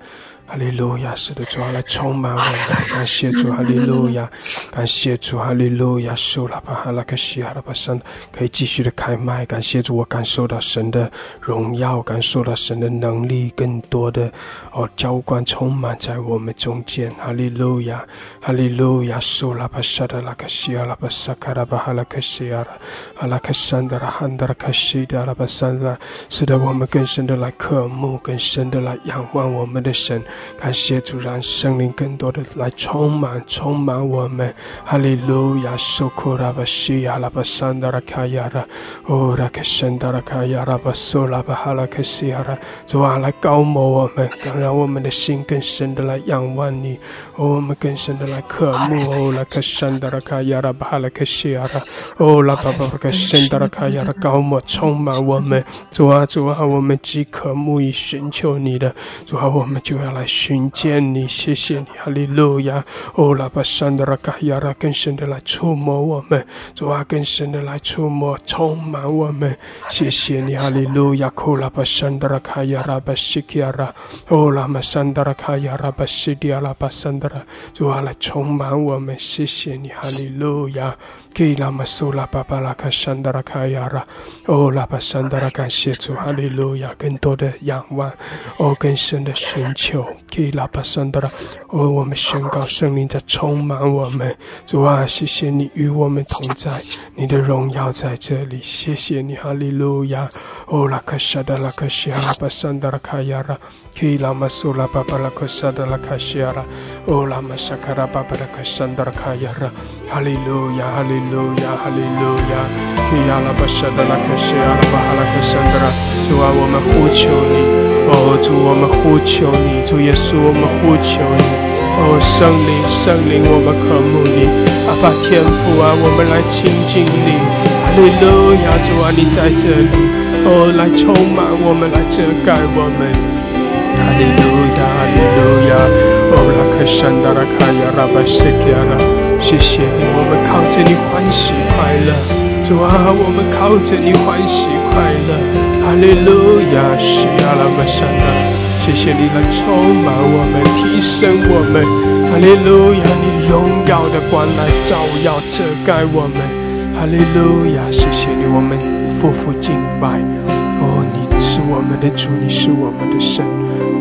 哈利路亚，是的，主啊，来充满我们，感谢主，哈利路亚，感谢主，哈利路亚，受了吧，哈拉克西哈拉巴神，可以继续的开麦，感谢主，我感受到神的荣耀，感受到神的能力，更多的哦浇灌充满在我们中间，哈利路亚，哈利路亚，受了吧，沙达拉克西哈拉巴萨卡拉巴哈拉克西哈拉，哈拉克山的拉汉德拉克西的拉巴山的，使得我们更深的来渴慕，更深的来仰望我们的神。感谢主，让圣灵更多的来充满、充满我们。哈利路亚，苏库拉巴西亚拉巴山达拉卡亚拉，哦，拉克圣达拉卡亚拉巴苏拉巴哈拉克西亚拉，主啊，来高摩我们，更让我们的心更深的来仰望你，哦，我们更深的来渴慕。哦，拉克圣达拉卡亚拉巴哈拉克西亚拉，哦，拉巴巴巴克圣达拉卡亚拉高摩充满我们。主啊，主啊，我们饥渴慕以寻求你的，主啊，我们就要来。寻见你，谢谢你，哈利路亚！哦，拉巴山的拉卡亚拉，更深的来触摸我们，主啊，更深的来触摸，充满我们，谢谢你，哈利路亚！库拉巴山的拉卡亚拉巴西基亚拉，哦，拉玛山的拉卡亚拉巴西迪亚拉巴山的拉，主啊，来充满我们，谢谢你，哈利路亚！给拉玛苏拉巴巴拉卡山的拉卡亚拉，哦，拉巴山的拉感谢主，哈利路亚！更多的仰望，哦，更深的寻求。给拉巴桑德拉，哦，我们宣告圣灵在充满我们，主啊，谢谢你与我们同在，你的荣耀在这里，谢谢你，哈利路亚，哦，拉克沙德拉克西阿拉巴桑德拉卡亚拉，主啊，我们呼求你。哦，主，我们呼求你，主耶稣，我们呼求你。哦，圣灵，圣灵，我们渴慕你。阿爸天父啊，我们来亲近你。哈利路亚，主啊，你在这里。哦，来充满我们，来遮盖我们。哈利路亚，哈利路亚。哦，拉克山达拉卡亚拉巴西基亚拉，谢谢你，我们靠着你欢喜快乐。主啊，我们靠着你欢喜快乐。哈利路亚，西亚拉玛山啊！谢谢你来充满我们，提升我们。哈利路亚，你荣耀的光来照耀遮盖我们。哈利路亚，谢谢你，我们夫妇敬拜。我们的主，你是我们的神。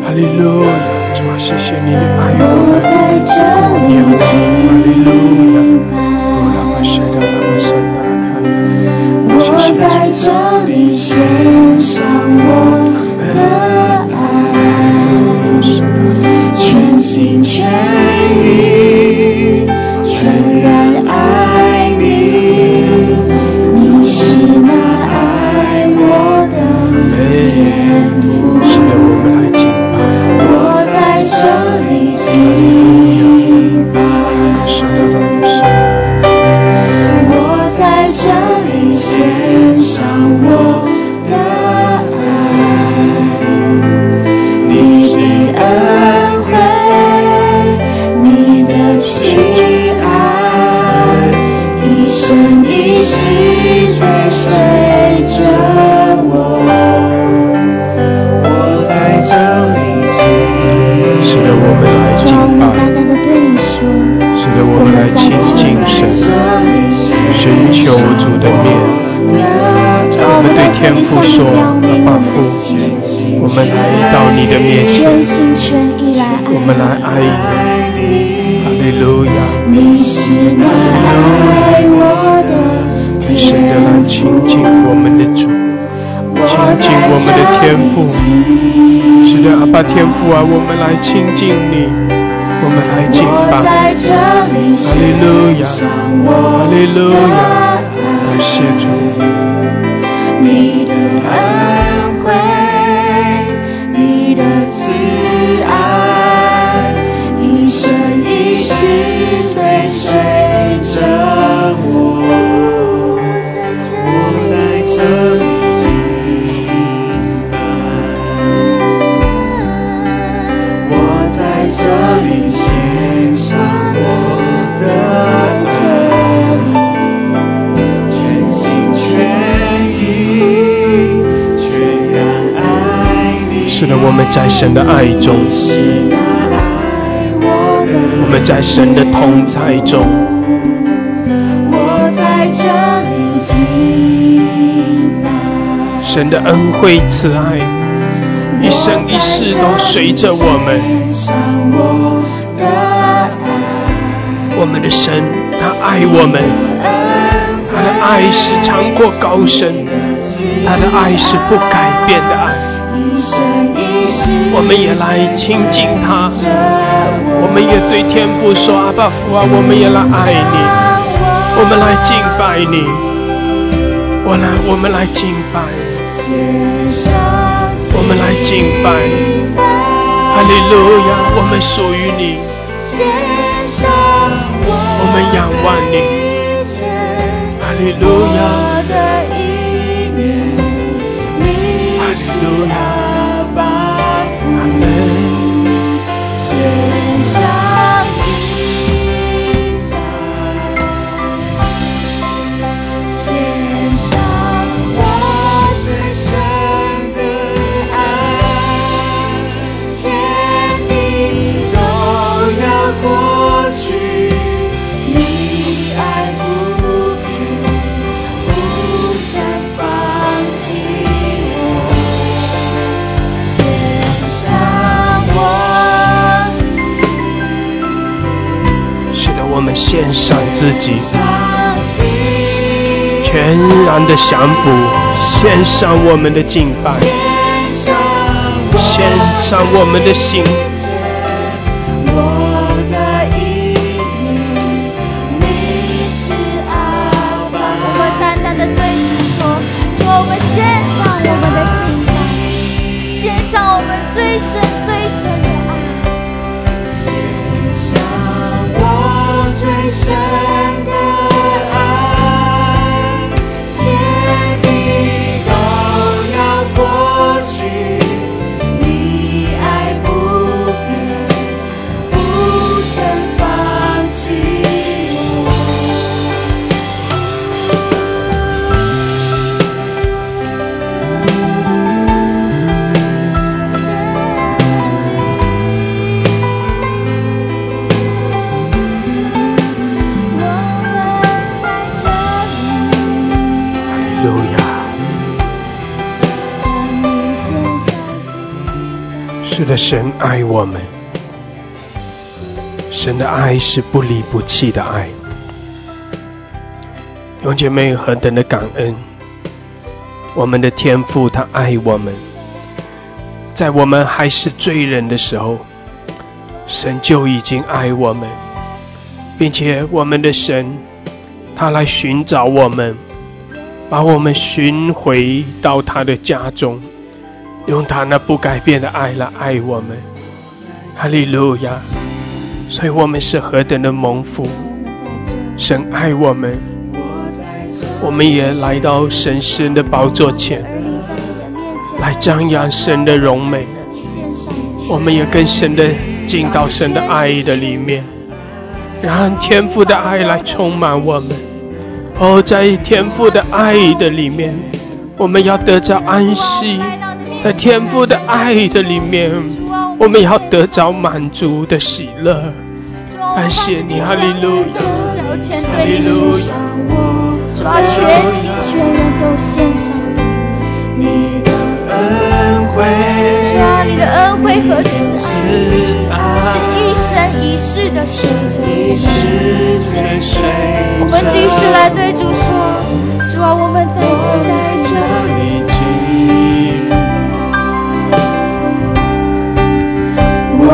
哈利路亚，主啊，谢谢你爱我们，顾念我们。哈利路亚，哦，拉玛西亚拉玛山达拉卡亚，我在这里献。上我的爱你，你们来爱你。哈利路亚！你是那爱我的更深的来亲近我们的主，亲近我们的天父。是的，阿爸天父啊，我们来亲近你，我们来敬拜。哈利路亚！哈我利路亚！的感谢主。你的恩我们在神的爱中，我，们在神的同在中。我在这里。神的恩惠慈爱，一生一世都随着我们。我，们的神，他爱我们，他的爱是长过高深，他的爱是不改变的爱。我们也来亲近他，我们也对天父说：“阿爸父啊，我们也来爱你，我们来敬拜你，我来，我们来敬拜，我们来敬拜，哈利路亚，我们属于你，我我们仰望你。哈利路亚。”我的意念，献上自己，全然的降服，献上我们的敬拜，献上我献上我们的心。的，神爱我们，神的爱是不离不弃的爱。弟兄姐妹何等的感恩！我们的天父他爱我们，在我们还是罪人的时候，神就已经爱我们，并且我们的神他来寻找我们，把我们寻回到他的家中。用他那不改变的爱来爱我们。哈利路亚！所以我们是何等的蒙福，神爱我们，我们也来到神圣的宝座前，来张扬神的荣美。我们也更深的进到神的爱的里面，让天父的爱来充满我们。哦，在天父的爱的里面，我们要得着安息；在天父的爱的里面，我们也要得着满足的喜乐。感谢你，哈利路亚，哈利路亚，主啊，全心全人都献上你的恩惠，主啊，你的恩惠和慈爱是一生一世的随着我们。我们继续来对主说，主啊，我们在这里。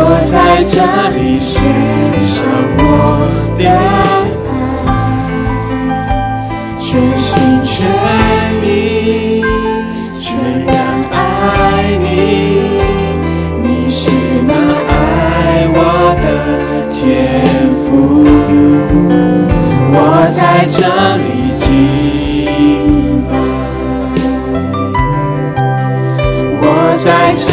我在这里献上我的爱，全心全意，全然爱你。你是那爱我的天赋，我在这里敬拜，我在这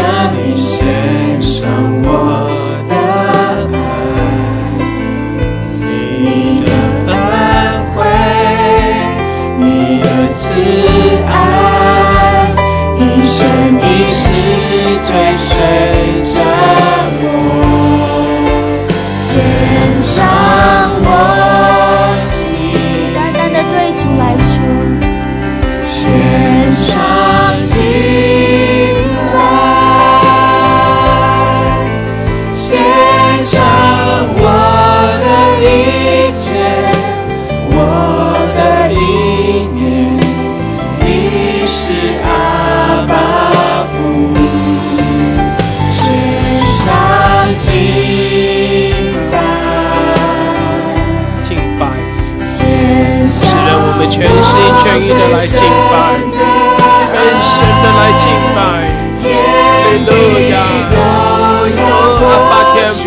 深的来敬拜，更深的来敬拜。阿爸天父，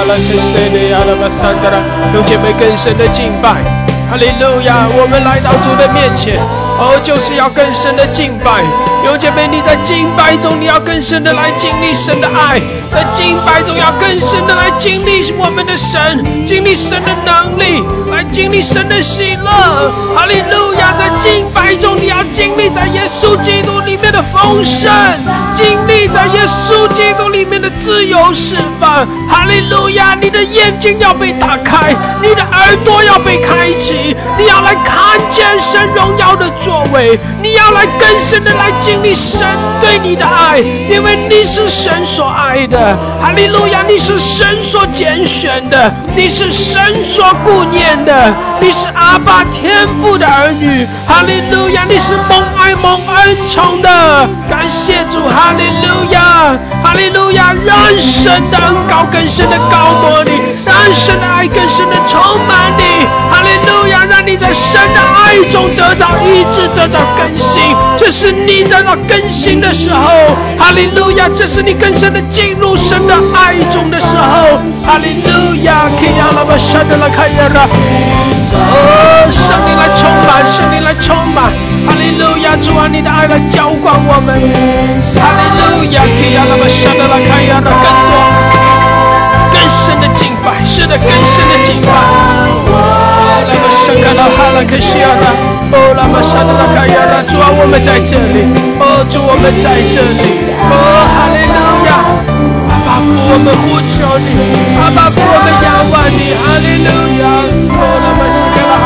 阿拉克塞里，阿拉巴桑德拉，用姐妹更深的敬拜。哈利路亚，我们来到主的面前。哦，就是要更深的敬拜。有姐妹，你在敬拜中，你要更深的来经历神的爱。在敬拜中要更深的来经历我们的神，经历神的能力，来经历神的喜乐。哈利路亚！在敬拜中你要经历在耶稣基督里面的丰盛，经历在耶稣基督里面的自由释放。哈利路亚！你的眼睛要被打开，你的耳朵要被开启，你要来看见神荣耀的作为，你要来更深的来经历神对你的爱，因为你是神所爱的。哈利路亚！你是神所拣选的，你是神所顾念的，你是阿爸天父的儿女。哈利路亚！你是蒙爱蒙恩宠的，感谢主！哈利路亚！哈利路亚！让神的高更深的高过你，让神的爱更深的充满你。哈利路亚！让你在神的爱中得到医治，得到更新。这是你得到更新的时候。哈利路亚！这是你更深的进入。神的爱中的时候，哈利路亚，可以让那么神的来看呀啦，哦，圣灵来充满，圣灵来充满，哈利路亚，主啊，你的爱来浇灌我们，哈利路亚，可以让那么神的来看呀啦，更多更深的敬拜，是的，更深的敬拜，那么神看到哈拉克西亚啦，哦，那么神的来看呀啦，主啊，我们在这里，哦，主我们在这里，哦，哈利路亚。阿爸父，我们呼求你，阿爸父，我们仰望你，哈利路亚，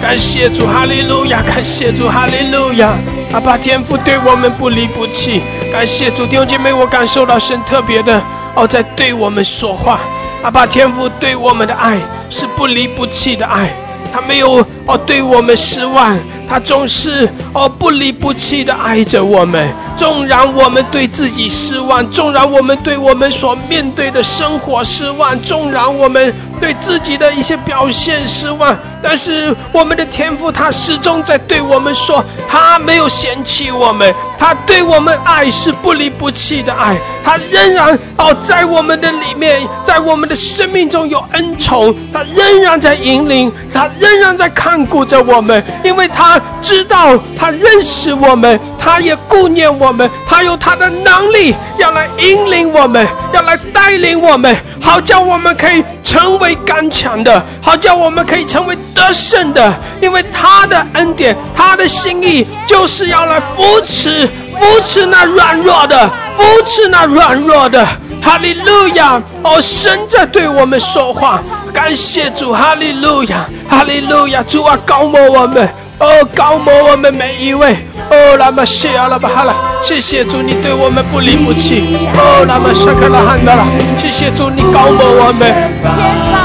感谢主，哈利路亚！感谢主，哈利路亚！阿爸天父对我们不离不弃，感谢主，弟兄姐妹，我感受到神特别的哦，在对我们说话。阿爸天父对我们的爱是不离不弃的爱，他没有哦对我们失望。他总是哦不离不弃的爱着我们，纵然我们对自己失望，纵然我们对我们所面对的生活失望，纵然我们对自己的一些表现失望，但是我们的天赋他始终在对我们说，他没有嫌弃我们，他对我们爱是不离不弃的爱，他仍然哦在我们的里面，在我们的生命中有恩宠，他仍然在引领，他仍然在看顾着我们，因为他。知道他认识我们，他也顾念我们，他有他的能力要来引领我们，要来带领我们，好叫我们可以成为刚强的，好叫我们可以成为得胜的。因为他的恩典，他的心意就是要来扶持、扶持那软弱的，扶持那软弱的。哈利路亚！哦，神在对我们说话，感谢主！哈利路亚！哈利路亚！主啊，高摩我们。哦，高摩我们每一位。哦，那么谢啊，那么好了，谢谢主，你对我们不离不弃。哦，那么沙克拉汉达拉，谢谢主，你高摩我们，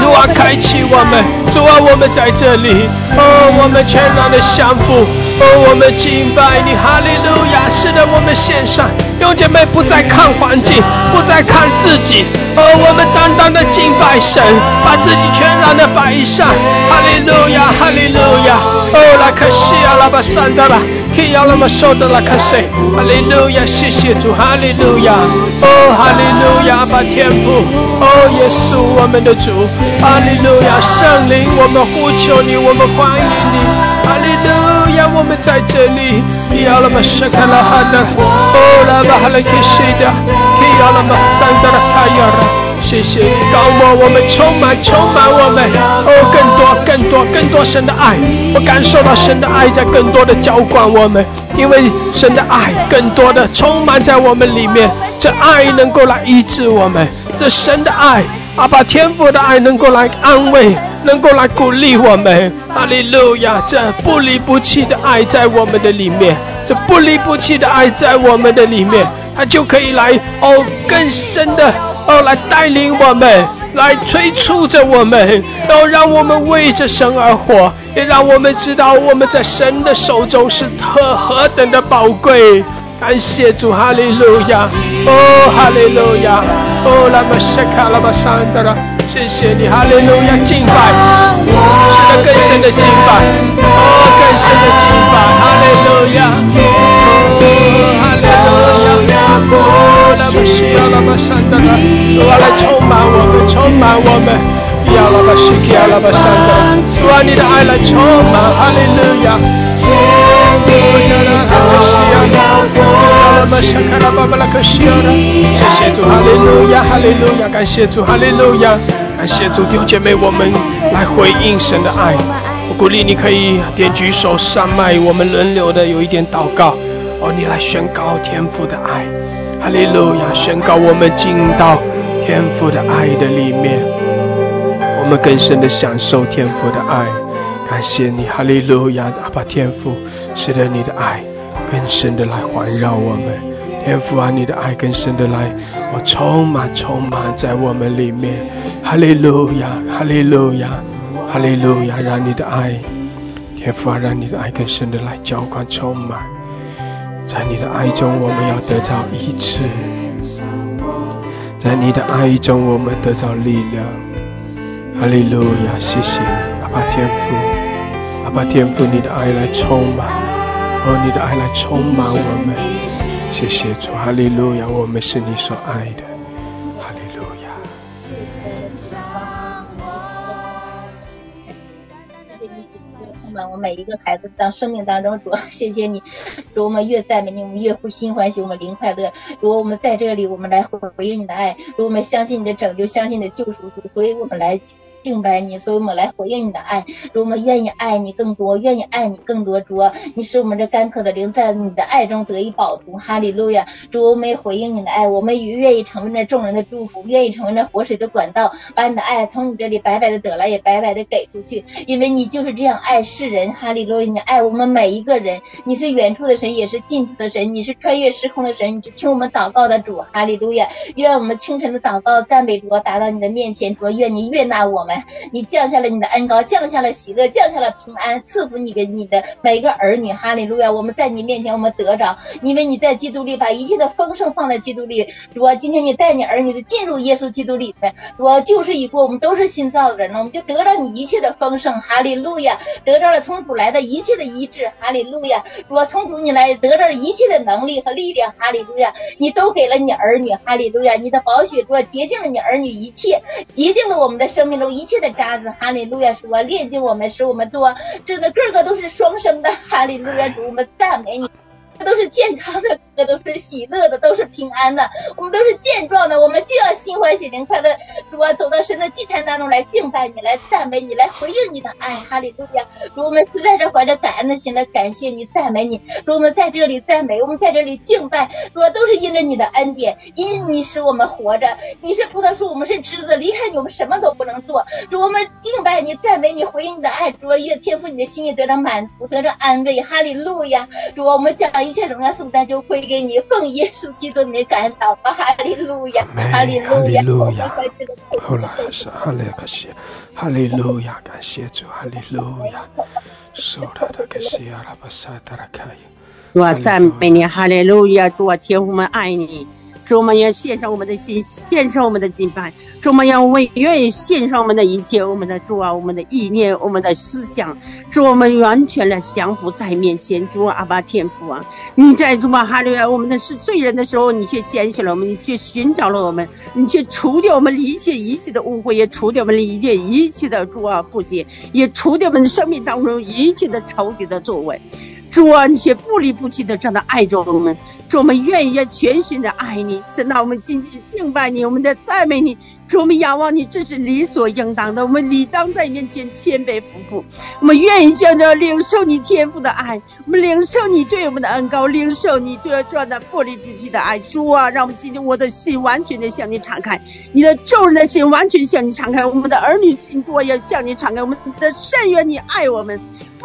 主啊，开启我们，主啊，我们在这里。哦，我们全然的相扶。哦，我们敬拜你，哈利路亚！是的，我们献上，兄姐妹不再看环境，不再看自己。哦，我们单单的敬拜神，把自己全然的摆上。哈利路亚，哈利路亚。哦，拉克西亚拉巴山达拉，基亚拉玛索达拉克西，哈利路亚，谢谢主，哈利路亚，哦，哈利路亚，把天赋，哦，耶稣我们的主，哈利路亚，圣灵，我们呼求你，我们欢迎你，哈利路亚，我们在这里，基亚拉玛什卡拉哈达，哦，拉巴哈拉克西达，基亚拉玛山达拉卡亚拉。谢谢。你，高摩我们充满，充满我们。哦，更多，更多，更多神的爱，我感受到神的爱在更多的浇灌我们，因为神的爱更多的充满在我们里面，这爱能够来医治我们，这神的爱，阿爸天父的爱能够来安慰，能够来鼓励我们，哈利路亚！这不离不弃的爱在我们的里面，这不离不弃的爱在我们的里面，他就可以来哦更深的。哦，来带领我们，来催促着我们，然后让我们为着神而活，也让我们知道我们在神的手中是何何等的宝贵。感谢主，哈利路亚！哦，哈利路亚！哦，拉玛谢卡拉玛桑德拉，谢谢你，哈利路亚！敬拜，是的，更深的敬拜，哦，更深的敬拜，哈利路亚！主啊，来充满我们，充满我们，亚拉玛西亚拉玛桑德拉，主啊，你的爱来充满，哈利路亚！谢谢主，哈利路亚，哈利路亚，感谢主，哈利路亚，感谢主，弟兄姐妹，我们来回应神的爱。我鼓励你可以点举手上麦，我们轮流的有一点祷告。哦，你来宣告天父的爱，哈利路亚，宣告我们进到天父的爱的里面，我们更深的享受天父的爱。感谢你，哈利路亚！阿爸天父，使得你的爱更深的来环绕我们。天父啊，你的爱更深的来，我充满充满在我们里面。哈利路亚，哈利路亚，哈利路亚！让你的爱，天父啊，让你的爱更深的来浇灌充满。在你的爱中，我们要得到医治；在你的爱中，我们得到力量。哈利路亚，谢谢你，阿爸天父。把天赋你的爱来充满，哦，你的爱来充满我们。谢谢主，哈利路亚，我们是你所爱的，哈利路亚。充满我每一个孩子的生命当中，主，谢谢你，如我们越赞美你，我们越会心欢喜，我们灵快乐。如果我们在这里，我们来回应你的爱，如果我们相信你的拯救，相信你的救赎，所以我们来。敬拜你，所以我们来回应你的爱。主，我们愿意爱你更多，愿意爱你更多。主，你使我们这干渴的灵在你的爱中得以饱足。哈利路亚！主，我们回应你的爱，我们也愿意成为那众人的祝福，愿意成为那活水的管道，把你的爱从你这里白白的得来，也白白的给出去。因为你就是这样爱世人。哈利路亚！你爱我们每一个人。你是远处的神，也是近处的神。你是穿越时空的神，你是听我们祷告的主。哈利路亚！愿我们清晨的祷告赞美主达到你的面前。主，愿你悦纳我们。你降下了你的恩高，降下了喜乐，降下了平安，赐福你给你的每个儿女。哈利路亚！我们在你面前，我们得着，因为你在基督里把一切的丰盛放在基督里。主啊，今天你带你儿女的进入耶稣基督里面，主啊，旧事已过，我们都是新造的人了，我们就得着你一切的丰盛。哈利路亚！得着了从主来的一切的医治。哈利路亚！主啊，从主你来得着了一切的能力和力量。哈利路亚！你都给了你儿女。哈利路亚！你的宝血主洁净了你儿女一切，洁净了我们的生命中一切的。渣子，哈利路亚！说炼净我们，使我们多，真的个个都是双生的，哈利路亚！主，我们赞美你。这都是健康的，这都是喜乐的，都是平安的。我们都是健壮的，我们就要心欢喜、灵快乐。主啊，走到神的祭坛当中来敬拜你，来赞美你，来回应你的爱。哈利路亚！主，我们实在是怀着感恩的心来感谢你、赞美你。主，我们在这里赞美，我们在这里敬拜，主都是因着你的恩典，因你使我们活着。你是葡萄树，我们是枝子，离开你，我们什么都不能做。主，我们敬拜你、赞美你，回应你的爱。主啊，愿天赋你的心意得到满足，得到安慰。哈利路亚！主啊，我们讲一。一切荣耀颂赞就归给你，奉耶稣基督的感祷，哈利路亚，哈利路亚，后来是哈利可西，哈利路亚，感谢主，哈利路亚，受他的感谢阿拉巴萨达拉开主啊，赞美你，哈利路亚，主啊，天父们爱你。主，我们要献上我们的心，献上我们的敬拜。主，我们要为愿意献上我们的一切，我们的主啊，我们的意念，我们的思想。主，我们完全的降服在面前。主阿爸天父啊，你在主啊哈利亚，我们的是罪人的时候，你却拣选了我们，你却寻找了我们，你却除掉我们一切一切的误会，也除掉我们一切一切的主啊不解，也除掉我们生命当中一切的仇敌的作为。主啊，你却不离不弃的这样的爱着我们。主，我们愿意全心的爱你，神啊，我们紧紧敬拜你，我们的赞美你。主，我们仰望你，这是理所应当的。我们理当在面前谦卑服服。我们愿意向着领受你天赋的爱，我们领受你对我们的恩高，领受你对这样的不离不弃的爱。主啊，让我们今天我的心完全的向你敞开，你的众人的心完全向你敞开，我们的儿女心主也向你敞开，我们的甚愿你爱我们。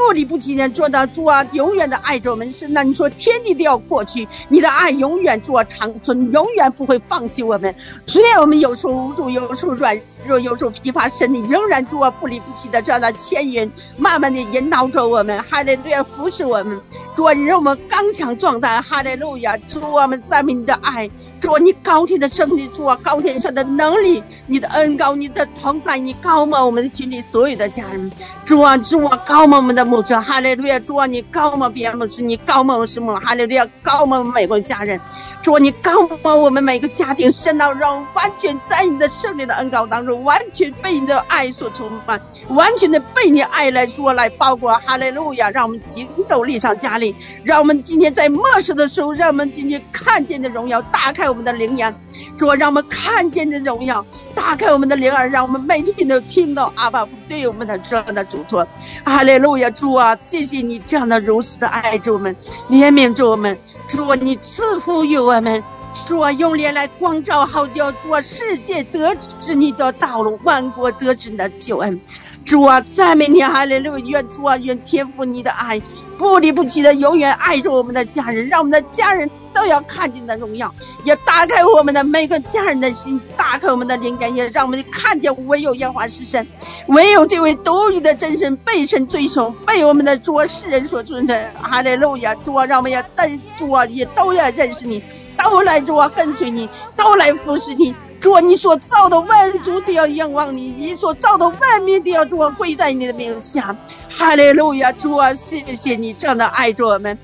不离不弃的做到主啊，永远的爱着我们。是那你说天地都要过去，你的爱永远做长存，永远不会放弃我们。虽然我们有时候无助，有时候软弱，有时候疲乏，身体仍然主啊不离不弃的这样的牵引，慢慢的引导着我们，还得这样扶持我们。主啊，你让我们刚强壮胆，哈利路亚！主啊，我们赞美你的爱，主啊，你高天的圣力，主啊，高天上的能力，你的恩高，你的同在，你高满我们的群里所有的家人。主啊，主啊，高满我们的母亲，哈利路亚！主啊，你高满别人牧师，你高满什么？哈利路亚，高满每个家人。主啊，你高把我们每个家庭，神到让完全在你的圣灵的恩膏当中，完全被你的爱所充满，完全的被你爱来说来包裹。哈利路亚！让我们行走力上加力。让我们今天在末世的时候，让我们今天看见的荣耀，打开我们的灵眼，主让我们看见的荣耀，打开我们的灵耳，让我们每天都听到阿爸父对我们的这样的嘱托。哈利路亚，主啊，谢谢你这样的如此的爱着我们，怜悯着我们，主啊，你赐福于我们，主啊，用脸来光照好叫主啊，世界得知你的道路，万国得知你的救恩。主啊，赞美你，哈利路亚，愿主啊，愿天赋你的爱。不离不弃的，永远爱着我们的家人，让我们的家人都要看见的荣耀，也打开我们的每个家人的心，打开我们的灵感，也让我们看见唯有耶和华是神，唯有这位独一的真神被神尊崇，被我们的主世人所尊称。哈利路亚！主啊，让我们也带主啊，也都要认识你，都来主啊，跟随你，都来服侍你。主啊，你所造的万族都要仰望你，你所造的万民都要主啊跪在你的名下。哈利路亚！主啊，谢谢你这样的爱着我们，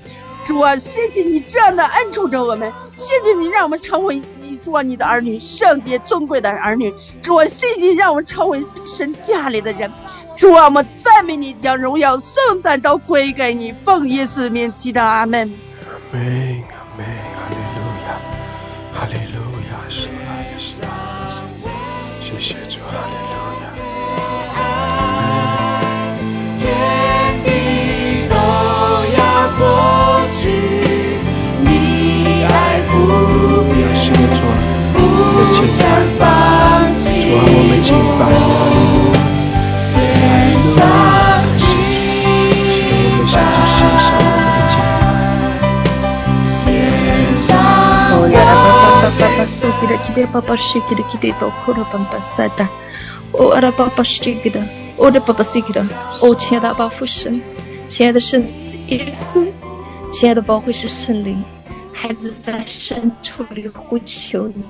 主啊，谢谢你这样的恩宠着我们，谢谢你让我们成为你主啊你的儿女，圣洁尊贵的儿女。主啊，谢谢你让我们成为神家里的人。主啊，我们赞美你，将荣耀颂赞都归给你，奉耶稣名祈祷，阿门。敬拜，放弃主啊，我们敬拜，哈利路亚，献上敬我们向主献上我的敬拜。献上哦呀啦吧吧吧吧苏吉的吉的吧吧西吉的吉的都哭了吧吧萨达，哦阿拉吧吧西吉的，我的吧吧西吉的，哦亲爱的阿父神，亲爱的圣子耶稣，亲爱的保惠师圣灵，孩子在深处里呼求你，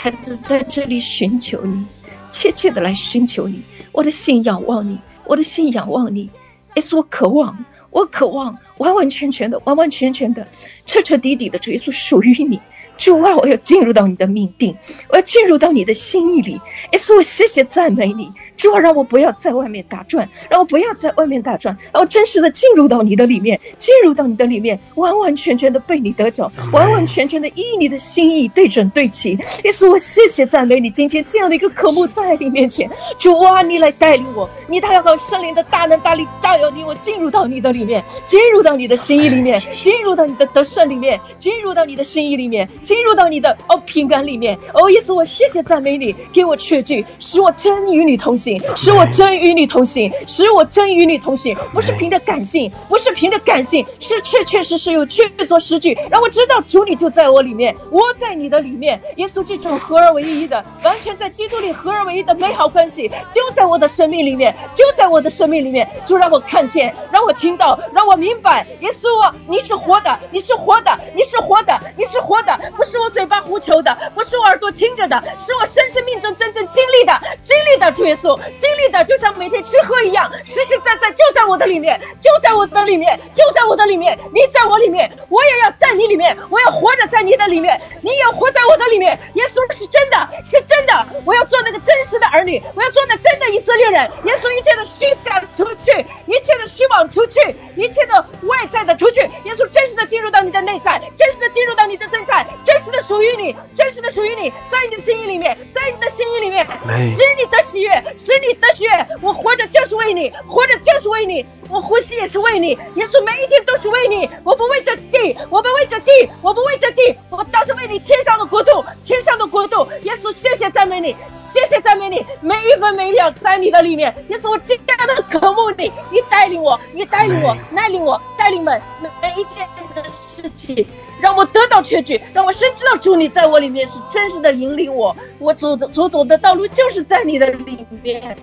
孩子在这里寻求你，切切的来寻求你，我的心仰望你，我的心仰望你，耶稣，我渴望，我渴望完完全全的，完完全全的，彻彻底底的，主耶稣属于你。主啊，我要进入到你的命定，我要进入到你的心意里。耶稣，我谢谢赞美你。主啊，让我不要在外面打转，让我不要在外面打转，让我真实的进入到你的里面，进入到你的里面，完完全全的被你得着，完完全全的依你的心意对准对齐。耶稣，我谢谢赞美你。今天这样的一个科目在你面前，主啊，你来带领我，你带好圣灵的大能大力大有你我进入到你的里面，进入到你的心意里面，进入到你的得胜里面，进入到你的心意里面，进入到你的哦平感里面。哦，耶稣，我谢谢赞美你，给我确据，使我真与你同行，使我真与你同行，使我真与你同行，不是凭着感性，不是凭着感性，是确确实实有确凿实据，让我知道主你就在我里面，我在你的里面。耶稣，这种合而为一的，完全在基督里合而为一的美好关系，就在我的生命里面，就在我的生命里面，就让我看见，让我听到，让我明白，耶稣啊，你是活的，你是活的，你是活的，你是活的，不是我嘴巴胡求的，不是我耳朵听着的，是我深生命中真正经历的，经历的主耶稣，经历的就像每天吃喝一样，实实在在就在我的里面，就在我的里面，就在我的里面，你在我里面，我也要在你里面，我要活着在你的里面，你也活在我的里面。耶稣是真的，是真的，我要做那个真实的儿女，我要做那真的以色列人。耶稣一切的虚假出去，一切的虚妄出去，一切的外在的出去。耶稣真实的进入到你的内在，真实的进入到你的内在，真实的属于你，真实的属于你，在你的心意里面，在你的心意里面，使你的喜悦，使你的喜悦。我活着就是为你，活着就是为你，我呼吸也是为你。耶稣每一天都是为你，我不为这地，我不为这地，我不为这地，我倒是为你天上的国度，天上的国度。耶稣，谢谢赞美你，谢谢赞美你，每一分每一秒在你的里面。耶稣，我今天的渴慕你，你带领我，你带领我，带领我，带领们每每一天的事情。让我得到确据，让我深知道主你在我里面是真实的引领我，我走的所走的道路就是在你的里面，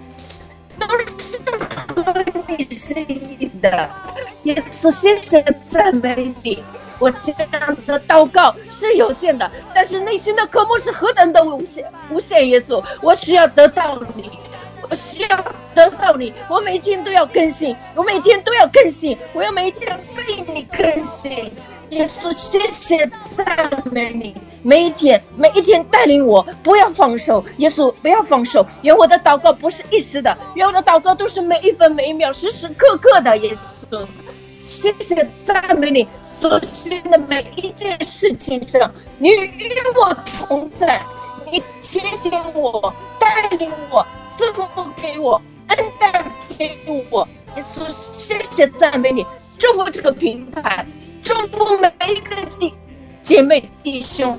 都是合你心意的。耶稣，谢谢赞美你。我这样的祷告是有限的，但是内心的渴慕是何等的无限无限。耶稣，我需要得到你，我需要得到你，我每天都要更新，我每天都要更新，我要每天被你更新。耶稣，谢谢赞美你，每一天每一天带领我，不要放手。耶稣，不要放手。愿我的祷告不是一时的，愿我的祷告都是每一分每一秒、时时刻刻的。耶稣，谢谢赞美你所行的每一件事情上，你与我同在，你提醒我、带领我、赐福给我、恩待给我。耶稣，谢谢赞美你，祝福这个平台。祝福每一个弟姐妹弟兄，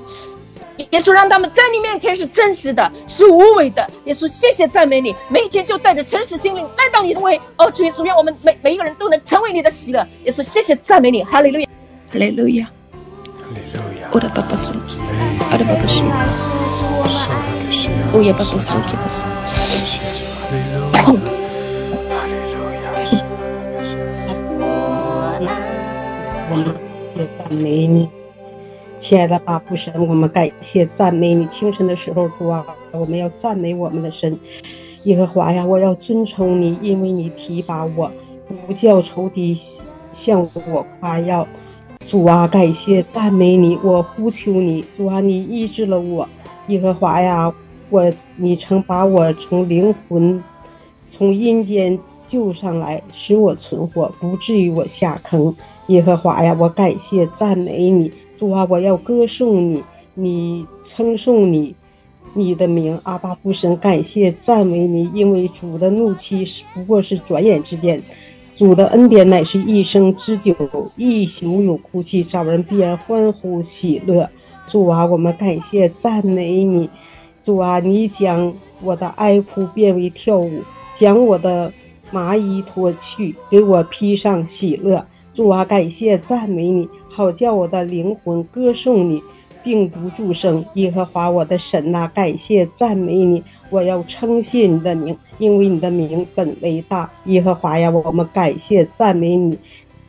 耶稣让他们在你面前是真实的，是无为的。耶稣，谢谢赞美你，每一天就带着诚实心灵来到你的位。哦，主耶稣，愿我们每每一个人都能成为你的喜乐。耶稣，谢谢赞美你，哈利路亚，哈利路亚，哈利路亚。我的爸爸说，我的爸爸说，我也爸爸说，给他说。我们也赞美你，亲爱的巴父神，我们感谢赞美你。清晨的时候，主啊，我们要赞美我们的神，耶和华呀！我要尊崇你，因为你提拔我，不叫仇敌向我夸耀。主啊，感谢赞美你，我呼求你，主啊，你医治了我，耶和华呀！我你曾把我从灵魂从阴间救上来，使我存活，不至于我下坑。耶和华呀，我感谢赞美你，主啊，我要歌颂你，你称颂你，你的名，阿巴父神，感谢赞美你，因为主的怒气不过是转眼之间，主的恩典乃是一生之久，一宿有哭泣，早人必然欢呼喜乐。主啊，我们感谢赞美你，主啊，你将我的哀哭变为跳舞，将我的麻衣脱去，给我披上喜乐。主啊，感谢赞美你，好叫我的灵魂歌颂你，并不住声。耶和华我的神呐，感谢赞美你，我要称谢你的名，因为你的名本为大。耶和华呀，我们感谢赞美你，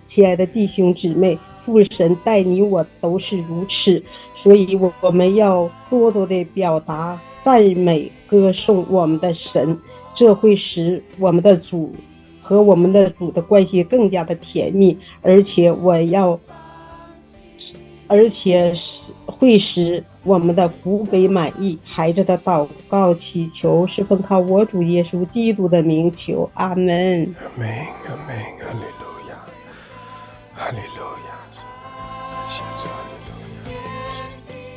亲爱的弟兄姊妹，父神待你我都是如此。所以，我我们要多多的表达赞美、歌颂我们的神，这会使我们的主和我们的主的关系更加的甜蜜，而且我要，而且会使我们的福杯满意。孩子的祷告祈求是奉靠我主耶稣基督的名求，阿门。阿门，阿门，哈利路亚，哈利路亚。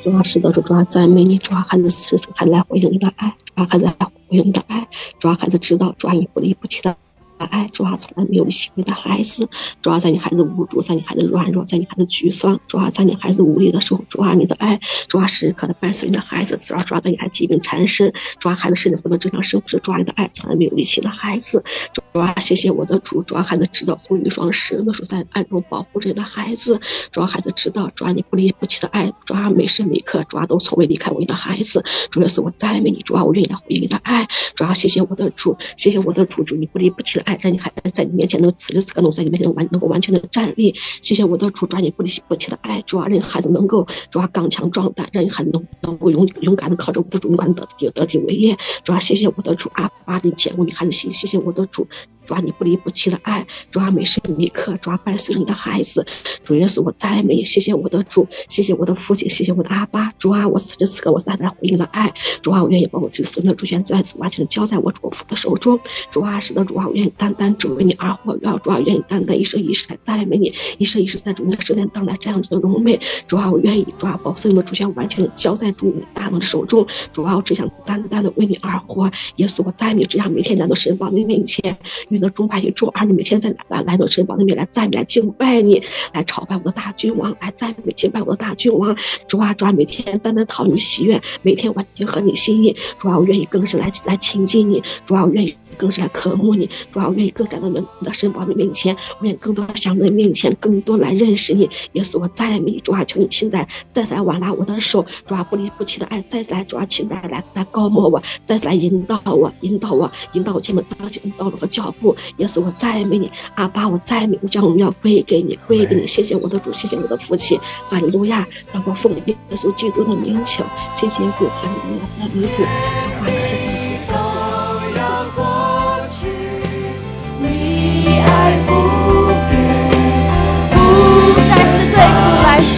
主要是的，主要赞美你，主要孩子时时刻来回应你的爱，主要孩子来回应你的爱，主要孩子知道，主要你不离不弃的。爱主啊，从来没有离弃你的孩子。主啊，在你孩子无助，在你孩子软弱，在你孩子沮丧，主啊，在你孩子无力的时候，主啊，你的爱，主啊，时刻的伴随你的孩子。主啊，主啊，在你孩子疾病缠身，主啊，孩子身体不能正常生活，主啊，你的爱从来没有离弃的孩子。主啊，谢谢我的主，主啊，孩子知道从一双神的手在暗中保护着你的孩子。主啊，孩子知道，主啊，你不离不弃的爱，主啊，每时每刻，主啊，都从未离开我的孩子。主要是，我赞美你，主啊，我愿意来回应你的爱。主啊，谢谢我的主，谢谢我的主，主你不离不弃的爱，让你孩子在你。面前能此时此刻能在你面前完能够完全的站立，谢谢我的主，抓你不离不弃的爱，主啊，让孩子能够主啊刚强壮胆，让你孩子能能够勇勇敢的靠着我的主勇敢的得得体为业，主啊，谢谢我的主啊，把你见过你孩子心，谢谢我的主。抓你不离不弃的爱，抓每时每刻，抓伴随你的孩子。主耶稣，我赞美，谢谢我的主，谢谢我的父亲，谢谢我的阿爸。主啊，我此时此刻我再来回应的爱。主啊，我愿意把我自己所有的主权再次完全交在我主父的手中。主啊，是的，主啊，我愿意单单只为你而活。主啊，愿意单单一生一世来赞美你，一生一世在主你的圣殿当来这样子的荣美。主啊，我愿意主啊，把所有的主权完全交在主你大能的手中。主啊，我只想单单的为你而活。耶稣，我赞美，只想每天来到神宝你面前。与的众派与众儿女每天在来来到神宝那边来赞美来敬拜你，来朝拜我的大君王，来赞美敬拜我的大君王。主啊，主啊，每天单单讨你喜悦，每天完全合你心意。主啊，我愿意更是来来亲近你。主啊，我愿意更是来渴慕你。主啊，我愿意更加的来到神宝的面前，我愿意更多的向你面前，更多来认识你。耶稣，我赞美主啊，求你现在再来挽拉我的手，主啊，不离不弃的爱，再来主啊，请来来来高摩我，再来引导我，引导我，引导我前面当前道路和脚步。耶稣，我赞美你，阿爸，我赞美，我将荣耀归给你，归给你。谢谢我的主，谢谢我的父亲，哈利路亚！让我奉耶稣基督的名求，谢谢主，哈利路亚，赞美主，感谢主。都要过去，你爱不变。不再次对主来说，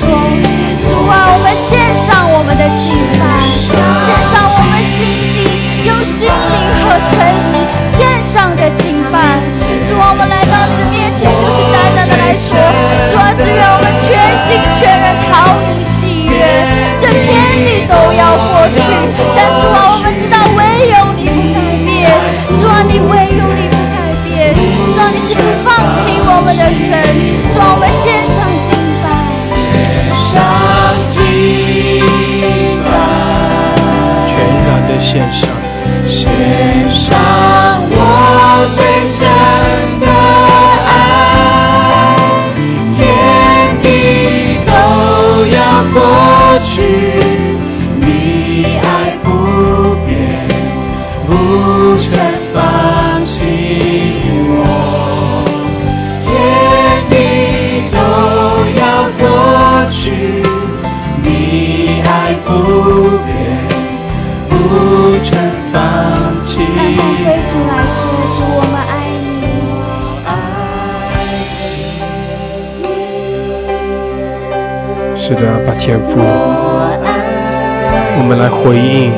主啊，我们献上我们的敬拜，献上我们心底用心灵和诚实献上的主啊，我们来到你的面前，就是单单的来说，主啊，只愿我们全心全人讨你喜悦。这天地都要过去，但主啊，我们知道唯有你不改变。主啊，你唯有你不改变。主啊，你是不放弃我们的神。主啊，我们献上敬拜，上敬拜，全然的献上，献上天父，我们来回应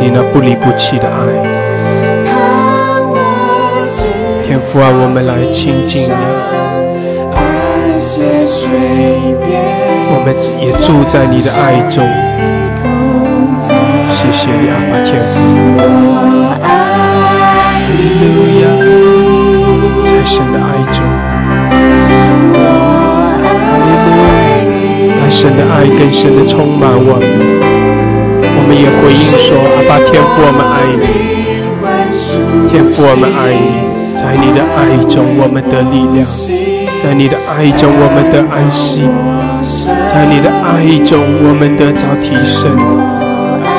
你那不离不弃的爱。天父啊，我们来亲近你，我们也住在你的爱中。谢谢你，阿爸天父。哈利路亚，在神的爱中。神的爱跟神的充满我们。我们也回应说：阿爸天父，我们爱你。天父，我们爱你。在你的爱中，我们的力量；在你的爱中，我们的安息；在你的爱中，我们得着提升。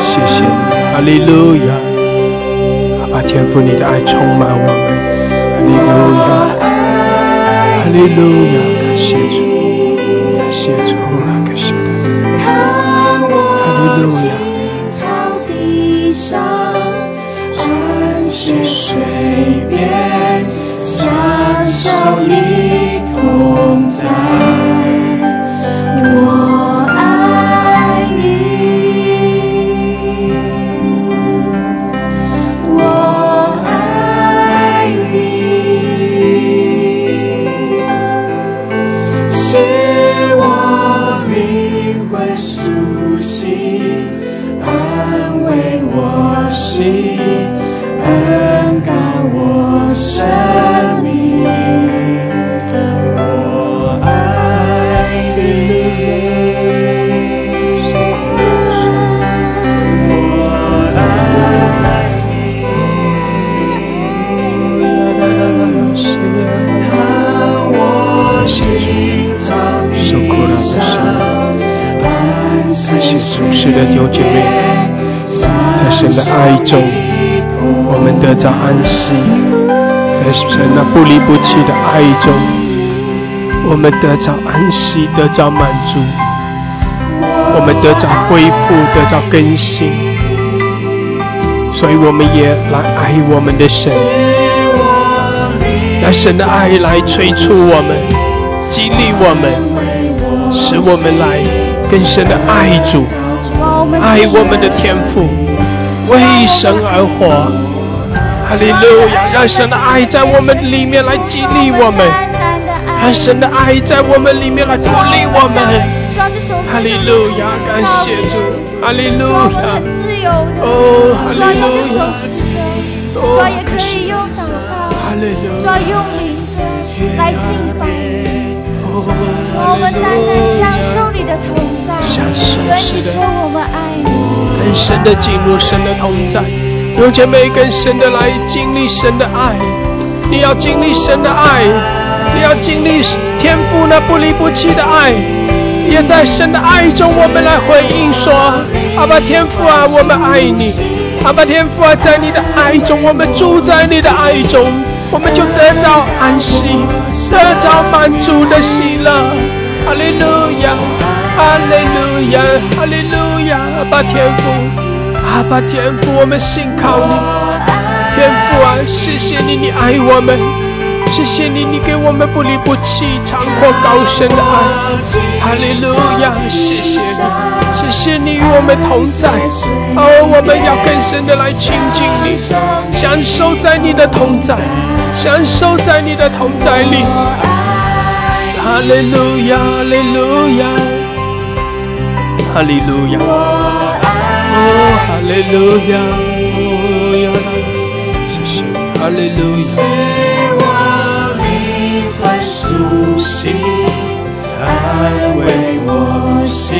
谢谢你，哈利路亚！阿爸天父，你的爱充满我们，哈利路亚，哈利路亚！感谢主，感谢主，感谢主，青草地上，安歇水边，小小你同在。是的，弟兄姐妹，在神的爱中，我们得着安息；在神那不离不弃的爱中，我们得着安息，得着满足；我们得着恢复，得着更新。所以，我们也来爱我们的神，让神的爱来催促我们，激励我们，使我们来更深的爱主。爱我们的天赋，为神而活，哈利路亚！让神的爱在我们里面来激励我们，让神的爱在我们里面来鼓励我们，哈利路亚！感谢主，哈利路亚！哦，哈利路亚！主也可以用祷告，主用灵来敬拜你，我们单单享受你的同在，可以说我们爱你，更深的进入神的同在，有姐妹更深的来经历神的爱。你要经历神的爱，你要经历天父那不离不弃的爱，也在神的爱中，我们来回应说：阿爸天父啊，我们爱你。阿爸天父啊，在你的爱中，我们住在你的爱中，我们就得着安息，得着满足的喜乐。哈利路亚。哈利路亚，哈利路亚，阿爸天父，阿爸天父，我们信靠你，天父啊，谢谢你，你爱我们，谢谢你，你给我们不离不弃、长阔高深的爱，哈利路亚，谢谢你，谢谢你与我们同在，哦，我们要更深的来亲近你，享受在你的同在，享受在你的同在里，哈利路亚，哈利路亚。哈利路亚，哦，哈利路亚，哦呀，谢谢，哈利路亚。是我灵魂苏醒，安慰我心，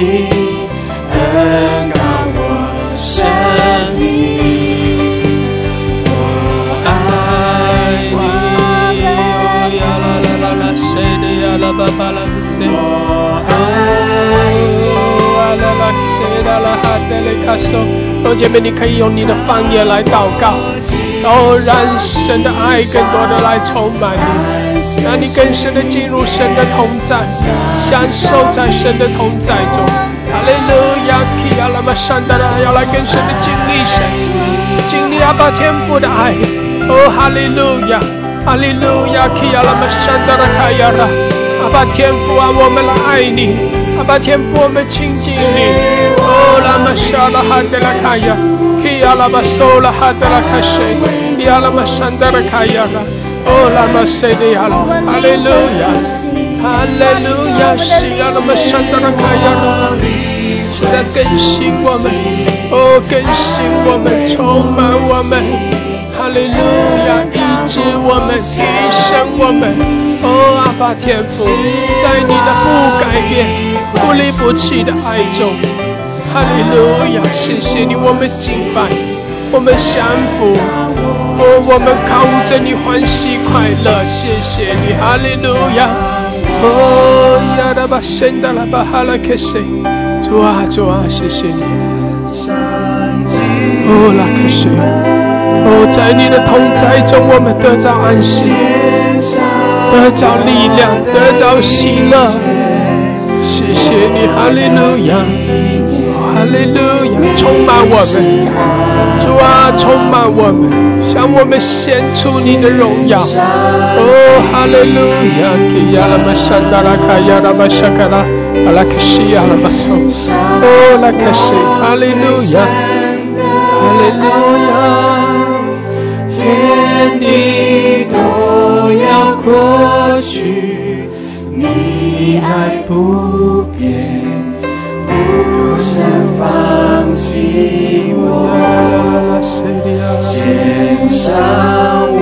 姐妹，你可以用你的方言来祷告，然后让神的爱更多的来充满你，让你更深的进入神的同在，享受在神的同在中。哈利路亚，基亚拉玛山达拉，要来更深的经历神，经历阿爸天父的爱。哦，哈利路亚，哈利路亚，基亚拉玛山达拉卡亚拉，阿爸天父啊，我们来爱你。阿爸天父，我们亲近你。哦，拉玛沙拉哈德拉卡亚，基亚拉巴索拉哈德拉卡西，亚拉玛山德拉卡亚拉，哦，拉玛塞的亚拉，哈利路亚，哈利路亚，是让我们上到了开亚的，在更新我们，哦，更新我们，充满我们，哈利路亚，医治我们，提升我们，哦，阿爸天父，在你的不改变、不离不弃的爱中，哈利路亚，谢谢你，我们敬拜，我们降服。哦，我们靠着你欢喜快乐，谢谢你，哈利路亚。哦呀，拉巴圣达拉巴哈拉克西，主啊主啊，谢谢你。哦拉克西，哦在你的同在中，我们得着安息，得着力量，得着喜乐。谢谢你，哈利路亚，哈利路亚，充满我们，主啊，充满我们。向我们献出你的荣耀，哦，哈利路亚！基亚拉玛山达拉卡亚拉玛沙卡拉，阿拉克西亚拉玛索，哦，拉克西，哈利路亚，哈利路亚，天地都要过去，你爱不变，不能放弃我。献上我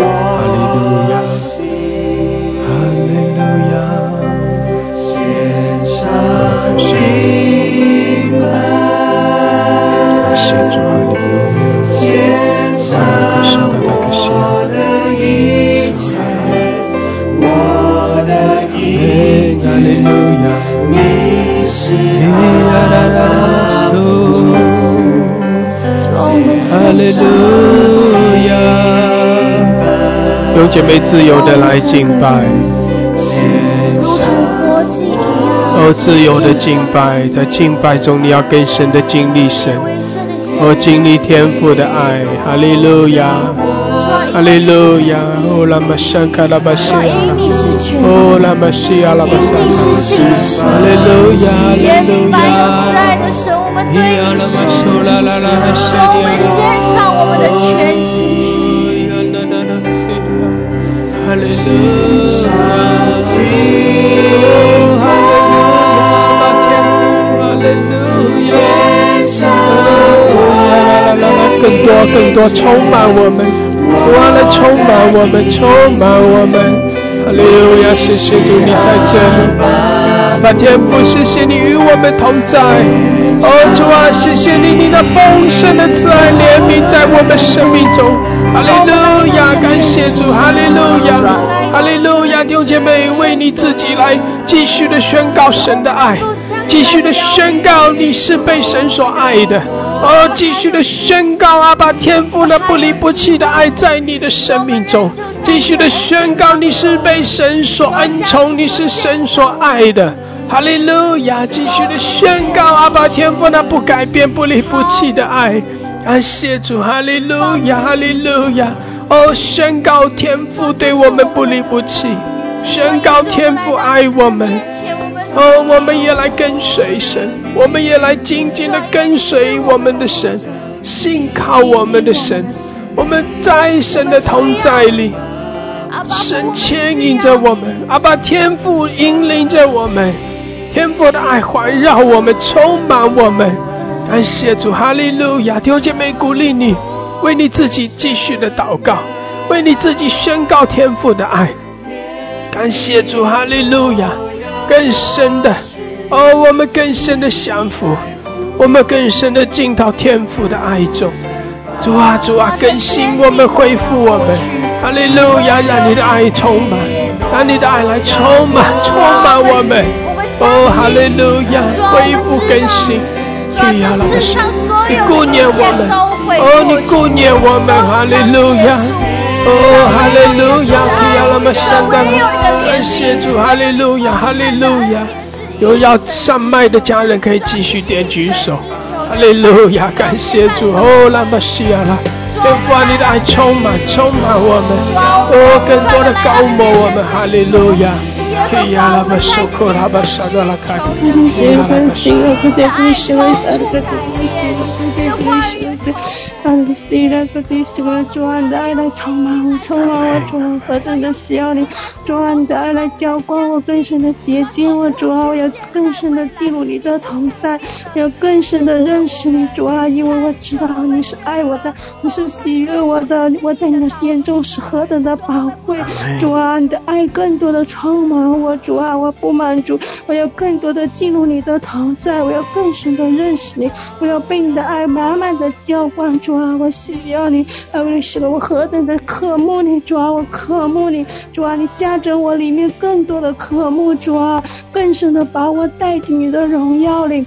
哈利路亚，有姐妹自由的来敬拜，哦，自由的敬拜，在敬拜中你要更深的经历神，哦，经历天父的爱，哈利路亚，哈利路亚，哦，拉玛山卡拉巴西亚，哦，拉玛西亚拉巴沙，哈利路亚，哈利路亚。对你说，让我们献上我们的全心去。哈利路亚，哈利路亚，更多更多充满我们，完了充满我们，充满我们。哈利路亚，谢谢主，你在这里，把天父，谢谢你与我们同在。哦，主啊，谢谢你，你那丰盛的慈爱怜悯在我们生命中。哈利路亚，感谢主，哈利路亚，哈利路亚，弟兄姐妹，为你自己来继续的宣告神的爱，继续的宣告你是被神所爱的。哦，继续的宣告啊，把天父的不离不弃的爱在你的生命中，继续的宣告你是被神所恩宠，你是神所爱的。哈利路亚！继续的宣告阿爸天父那不改变、不离不弃的爱，感谢主！哈利路亚！哈利路亚！哦，宣告天父对我们不离不弃，宣告天父爱我们。哦，我们也来跟随神，我们也来紧紧的跟随我们的神，信靠我们的神。我们在神的同在里，神牵引着我们，阿爸天父引领着我们。天父的爱环绕我们，充满我们。感谢主，哈利路亚！弟兄姐妹，鼓励你，为你自己继续的祷告，为你自己宣告天父的爱。感谢主，哈利路亚！更深的，哦，我们更深的降服，我们更深的进到天父的爱中。主啊，主啊，更新我们，恢复我们。哈利路亚！让你的爱充满，让你的爱来充满，充满我们。哦，哈利路亚，恢复更新，主啊，老师，你顾念我们，哦，你顾念我们，哈利路亚，哦，哈利路亚，主啊，那么圣的，感谢主，哈利路亚，哈利路亚，有要上麦的家人可以继续点举手，哈利路亚，感谢主，哦，那么西亚啦，天父啊，你的爱充满，充满我们，哦，更多的高摩我们，哈利路亚。Hey, yala basoko raba shada la kati. Yala basoko. 话语。让你虽然个地喜欢主啊，你的爱来充满我，充满我，主啊，何等的需要你，主啊，你的爱来浇灌我，更深的洁净我，主啊，我要更深的进入你的同在，要更深的认识你，主啊，因为我知道你是爱我的，你是喜悦我的，我在你的眼中是何等的宝贵，主啊，你的爱更多的充满我，主啊，我不满足，我要更多的进入你的同在，我要更深的认识你，我要被你的爱满满的浇灌。主啊，我需要你，啊，我是了，我何等的渴慕你，主啊，我渴慕你，主啊，你加增我里面更多的渴慕，主啊，更深的把我带进你的荣耀里。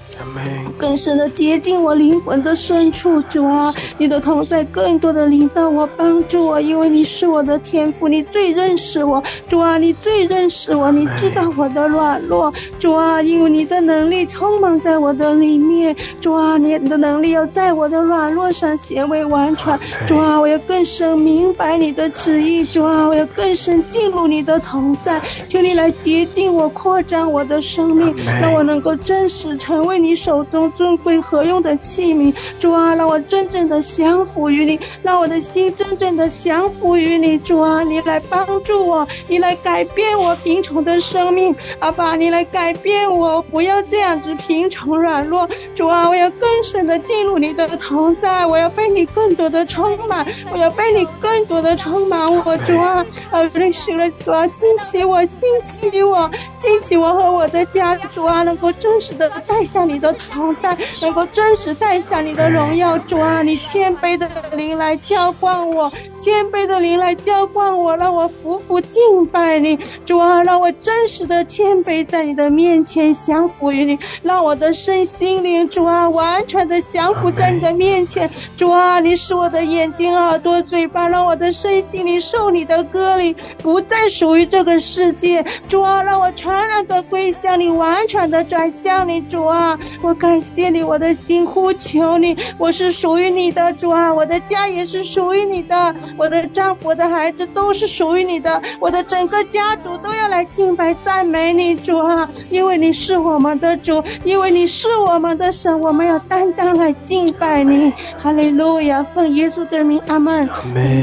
更深的接近我灵魂的深处，主啊，你的同在更多的领导我，帮助我，因为你是我的天赋，你最认识我，主啊，你最认识我，你知道我的软弱，主啊，因为你的能力充满在我的里面，主啊，你的能力要在我的软弱上显为完全，主啊，我要更深明白你的旨意，主啊，我要更深进入你的同在，求你来洁净我，扩张我的生命，让我能够真实成为你。手中尊贵合用的器皿，主啊，让我真正的降服于你，让我的心真正的降服于你，主啊，你来帮助我，你来改变我贫穷的生命，阿爸，你来改变我，不要这样子贫穷软弱，主啊，我要更深的进入你的同同在，我要被你更多的充满，我要被你更多的充满我，主啊，啊，认识了主啊，兴起我，兴起我，兴起我和我的家，主啊，能够真实的带下你。的同在能够真实带下你的荣耀，主啊，你谦卑的灵来浇灌我，谦卑的灵来浇灌我，让我服服敬拜你，主啊，让我真实的谦卑在你的面前降服于你，让我的身心灵，主啊，完全的降服在你的面前，主啊，你是我的眼睛、耳朵、嘴巴，让我的身心灵受你的割礼，不再属于这个世界，主啊，让我全然的归向你，完全的转向你，主啊。我感谢你，我的心呼求你，我是属于你的主啊，我的家也是属于你的，我的丈夫、我的孩子都是属于你的，我的整个家族都要来敬拜赞美你主啊，因为你是我们的主，因为你是我们的神，我们要担当来敬拜你。哈利路亚，奉耶稣的名，阿门。阿门。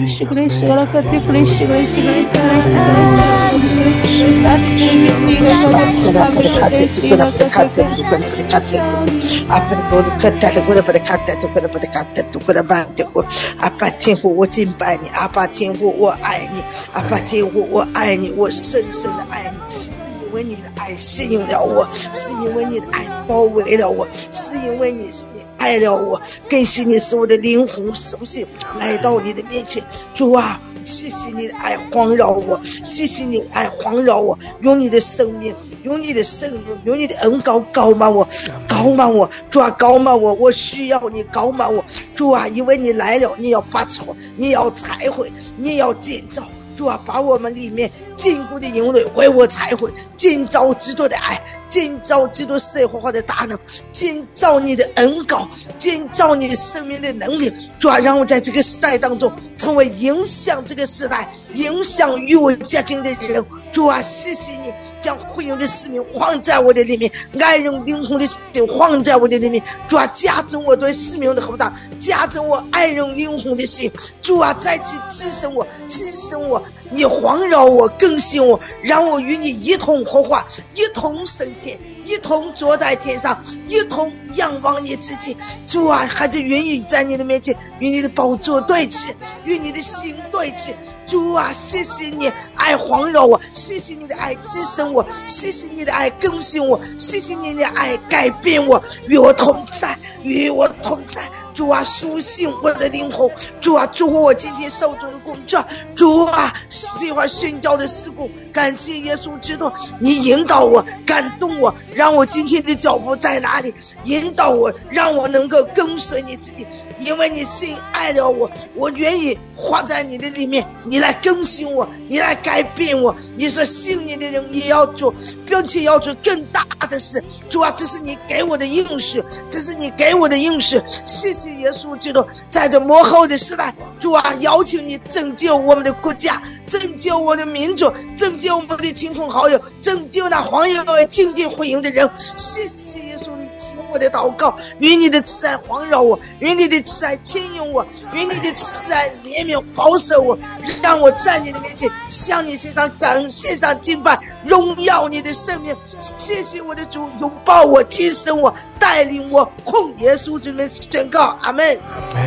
阿爸天父，我敬拜你，阿爸天父，我爱你，阿爸天父，我爱你，我深深的爱你，是因为你的爱吸引了我，是因为你的爱包围了我，是因为你你爱了我，更是你使我的灵魂苏醒，来到你的面前，主啊。谢谢你的爱环绕我，谢谢你的爱环绕我，用你的生命，用你的生命，用你的恩膏高满我，高满我，主啊，高满我，我需要你高满我，主啊，因为你来了，你要拔草，你要拆毁，你要建造。主啊，把我们里面坚固的营垒为我拆毁，建造基督的爱，建造基督社会化的大能，建造你的恩高，建造你的生命的能力。主啊，让我在这个时代当中成为影响这个时代、影响与我接近的人。主啊，谢谢你将会用的使命放在我的里面，爱人灵魂的心放在我的里面。主啊，加增我对使命的厚大，加增我爱人灵魂的心。主啊，再次提升我，提升我。你环绕我，更新我，让我与你一同活化，一同升天，一同坐在天上，一同仰望你自己。主啊，还是愿意在你的面前与你的宝座对齐，与你的心对齐。主啊，谢谢你爱环绕我，谢谢你的爱支撑我，谢谢你的爱更新我，谢谢你的爱改变我，与我同在，与我同在。主啊，苏醒我的灵魂！主啊，祝福我今天手中的工作！主啊，喜欢宣教的事工，感谢耶稣基督，你引导我，感动我，让我今天的脚步在哪里？耶引导我，让我能够跟随你自己，因为你心爱了我，我愿意活在你的里面，你来更新我，你来改变我。你说信你的人，你要做，并且要做更大的事。主啊，这是你给我的应许，这是你给我的应许。谢谢。耶稣基督在这幕后的时代，主啊，邀请你拯救我们的国家，拯救我的民族，拯救我们的亲朋好友，拯救那黄友敬敬回应的人。谢谢耶稣。听我的祷告，愿你的慈爱环绕我，愿你的慈爱牵引我，愿你的慈爱怜悯保守我，让我在你的面前向你献上感谢上敬拜，荣耀你的生命。谢谢我的主，拥抱我，提升我，带领我，奉耶稣之名宣告，阿门。阿门，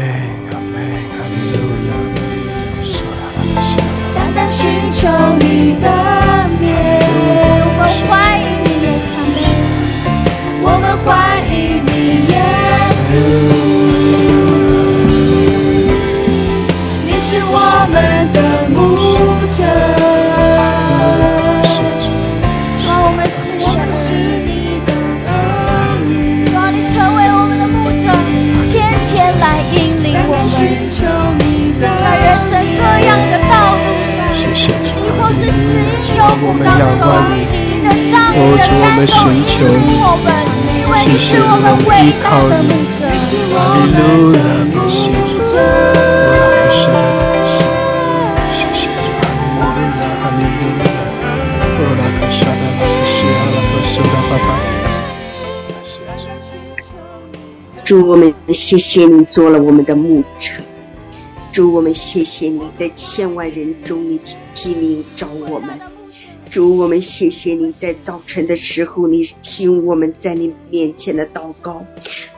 阿门，哈利路亚。单单寻求你的面，我欢，欢迎你，耶稣。你是我们的牧者，主啊，我们是我们是你的儿女，主啊，你成为我们的牧者，天天来引领我们，在人生各样的道路上，几乎是死荫幽谷当中，你的杖、你的担手引领我们，你是我们伟大的牧者，你是我们的牧者。主，我们谢谢你做了我们的牧者。祝，我们谢谢你在千万人中你提名找我们。主，我们谢谢你在早晨的时候你听我们在你面前的祷告。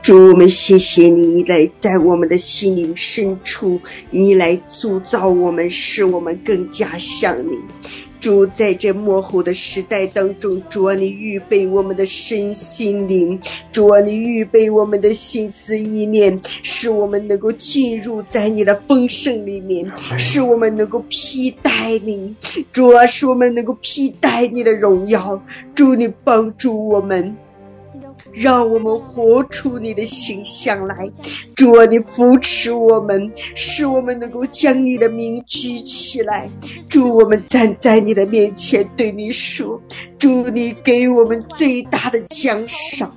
主，我们谢谢你来在我们的心灵深处，你来塑造我们，使我们更加像你。主，在这幕后的时代当中，主啊，你预备我们的身心灵，主啊，你预备我们的心思意念，使我们能够进入在你的丰盛里面，使我们能够披戴你，主啊，使我们能够披戴你的荣耀，主，你帮助我们。让我们活出你的形象来，主啊，你扶持我们，使我们能够将你的名举起来。主，我们站在你的面前对你说，主，你给我们最大的奖赏，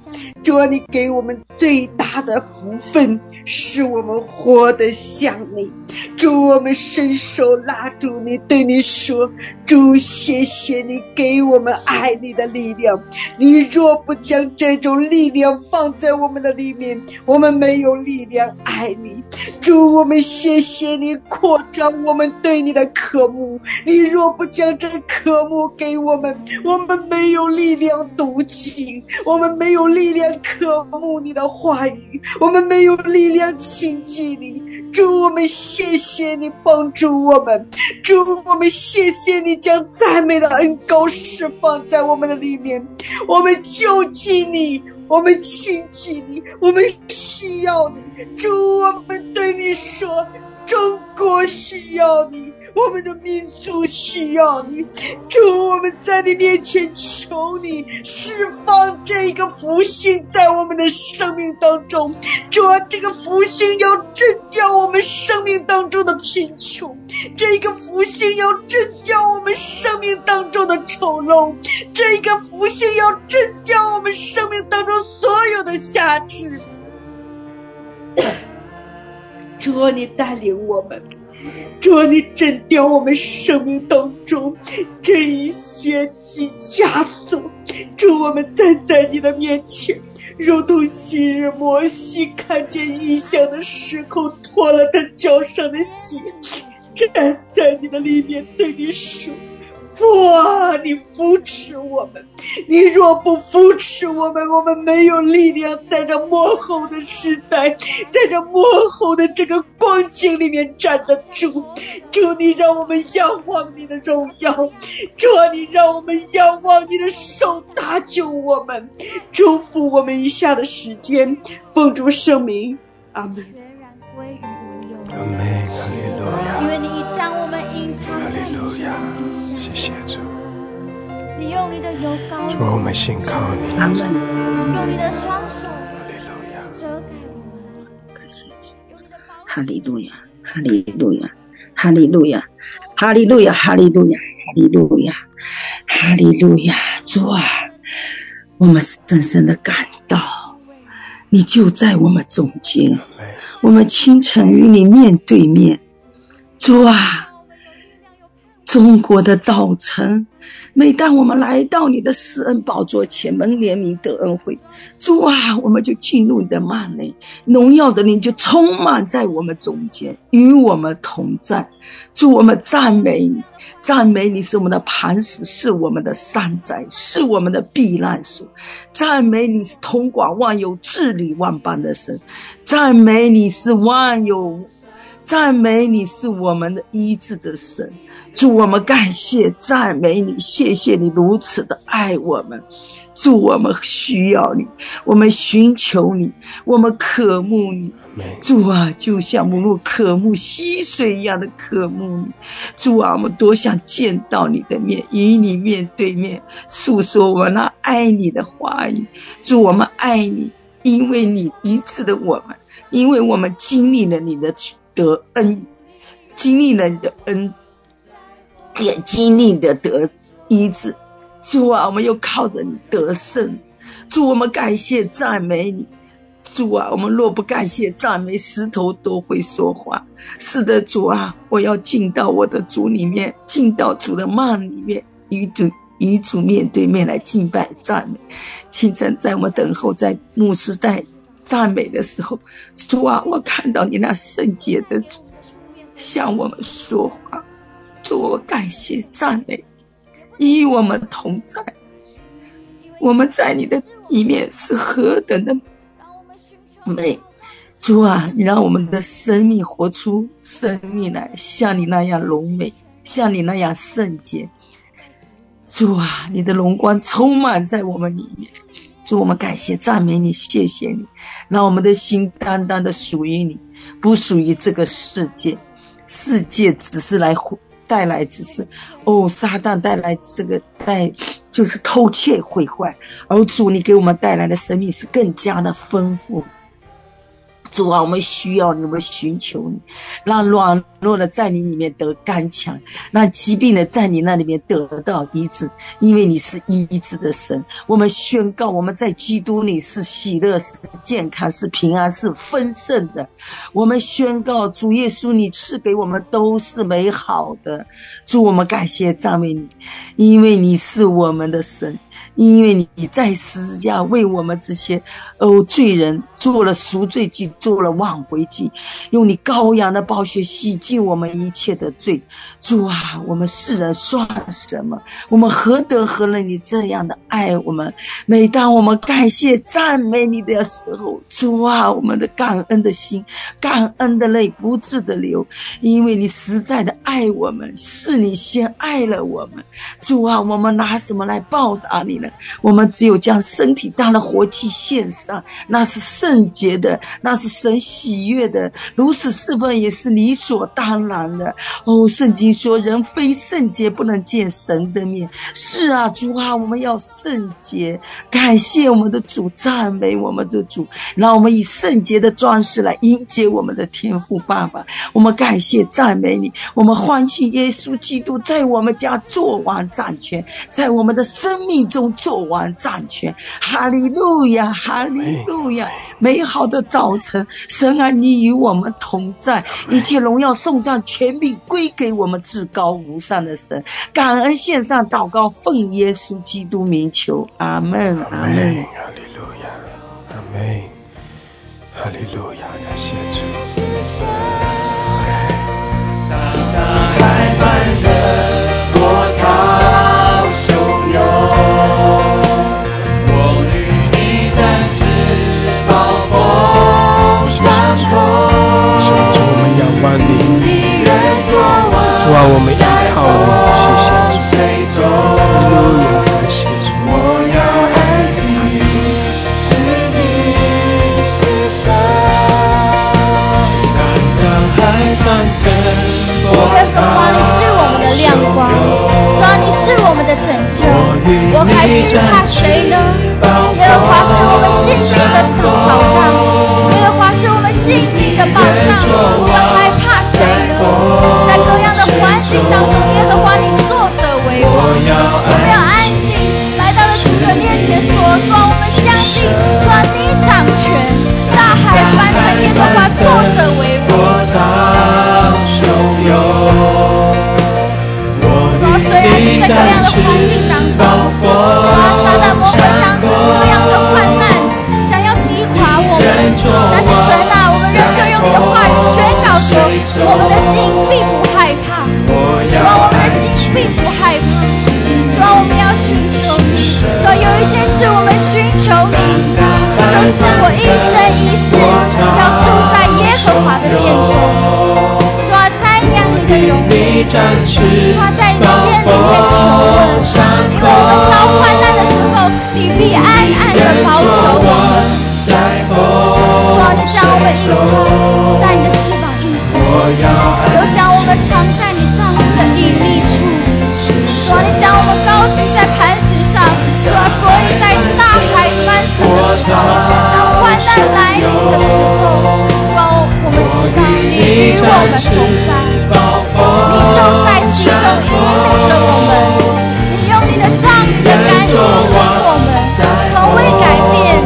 主，你给我们最大的福分，使我们活得像你。主，我们伸手拉住你，对你说，主，谢谢你给我们爱你的力量。你若不将这种力量放在我们的里面，我们没有力量爱你。主，我们谢谢你扩张我们对你的渴慕。你若不将这渴慕给我们，我们没有力量读经，我们没有力量渴慕你的话语，我们没有力量要亲近你。主，我们谢谢你帮助我们。主，我们谢谢你将赞美的恩高释放在我们的里面，我们就近你。我们亲近你，我们需要你，主，我们对你说，中国需要你，我们的民族需要你，主，我们在你面前求你释放这一个福星在我们的生命当中，主啊，这个福星要震掉我们生命当中的贫穷，这一个福星要震掉我们生命当中的丑陋，这一个福星要震掉我们生命当中所有的瑕疵。主啊，你带领我们，主啊，你震掉我们生命当中这一些及枷锁。主，我们站在你的面前，如同昔日摩西看见异象的时候脱了他脚上的鞋，站在你的里面对你说。父啊，你扶持我们！你若不扶持我们，我们没有力量在这幕后的时代，在这幕后的这个光景里面站得住。主，你让我们仰望你的荣耀；主，你让我们仰望你的手搭救我们，祝福我们以下的时间，奉主圣名，阿门。阿门，哈利路亚。因为你已将我们隐藏在你手底下。谢谢主。你用你的油膏主，我们信靠你。阿门。用你的双手哈利路亚。遮盖我们，感谢主，用你的宝哈利路亚，哈利路亚，哈利路亚，哈利路亚，哈利路亚，哈利路亚，哈利路亚，主啊，我们深深的感到，你就在我们中间。我们清晨与你面对面，主啊，中国的早晨，每当我们来到你的施恩宝座前，蒙怜悯得恩惠，主啊，我们就进入你的幔内，荣耀的灵就充满在我们中间，与我们同在。主，我们赞美你，赞美你是我们的磐石，是我们的山寨，是我们的避难所。赞美你是通广万有、治理万般的神，赞美你是万有。赞美你是我们的医治的神，主我们感谢赞美你，谢谢你如此的爱我们，主我们需要你，我们寻求你，我们渴慕你，主啊，就像母鹿渴慕溪水一样的渴慕你，主啊，我们多想见到你的面，与你面对面，诉说我那爱你的话语，主我们爱你，因为你医治了我们，因为我们经历了你的。得恩，经历了你的恩，也经历的得医治。主啊，我们又靠着你得胜。主，我们感谢赞美你。主啊，我们若不感谢赞美，石头都会说话。是的，主啊，我要进到我的主里面，进到主的梦里面，与主与主面对面来敬拜赞美。清晨，在我们等候在牧师带。赞美的时候，主啊，我看到你那圣洁的主向我们说话，主，我感谢赞美，你与我们同在。我们在你的里面是何等的美，主啊，你让我们的生命活出生命来，像你那样浓美，像你那样圣洁。主啊，你的荣光充满在我们里面。主，我们感谢赞美你，谢谢你，让我们的心单单的属于你，不属于这个世界。世界只是来带来，只是哦，撒旦带来这个带，就是偷窃毁坏。而主，你给我们带来的生命是更加的丰富。主啊，我们需要你，我们寻求你，让软弱的在你里面得刚强，让疾病的在你那里面得到医治，因为你是医治的神。我们宣告，我们在基督里是喜乐、是健康、是平安、是丰盛的。我们宣告，主耶稣，你赐给我们都是美好的。主，我们感谢赞美你，因为你是我们的神。因为你在十字架为我们这些哦罪人做了赎罪祭，做了挽回祭，用你羔羊的宝血洗净我们一切的罪。主啊，我们世人算什么？我们何德何能？你这样的爱我们，每当我们感谢赞美你的时候，主啊，我们的感恩的心、感恩的泪不自的流，因为你实在的爱我们，是你先爱了我们。主啊，我们拿什么来报答你呢？我们只有将身体当了活祭献上，那是圣洁的，那是神喜悦的。如此侍奉也是理所当然的。哦，圣经说人非圣洁不能见神的面。是啊，主啊，我们要圣洁，感谢我们的主，赞美我们的主，让我们以圣洁的装饰来迎接我们的天父爸爸。我们感谢赞美你，我们欢庆耶稣基督在我们家做王掌权，在我们的生命中。做完掌权，哈利路亚，哈利路亚！美好的早晨，神啊，你与我们同在，一切荣耀颂赞全柄归给我们至高无上的神。感恩献上祷告，奉耶稣基督名求，阿门，阿门。哈利路亚，阿门，哈利路亚，惧怕谁呢？耶和华是我们信心的保障，耶和华是我们信心的保障，我们害怕谁呢？在这样的环境当中，耶和华，你作者为王。我们要安静，来到了主的面前说：主，我们相信，主你掌权，大海翻腾，耶和华作者为王。我们的心并不害怕，主啊，我们的心并不害怕，主啊，我们要寻求你，主啊，有一件事我们寻求你，就是我一生一世要住在耶和华的殿中，主啊，瞻仰你的荣美，主啊，在你的殿里面求问，因为我们遭患难的时候，你必暗暗的保守我们，主啊，你将我们隐藏在你的翅膀印下，又将我们藏在你帐幕的隐秘处。主啊，你将我们高举在磐石上，主啊，所以在大海翻腾的时候，当患难来临的时候，主啊，我们知道你与我们同在，你就在其中引领着我们，你用你的杖、你的竿引领我们，从未改变，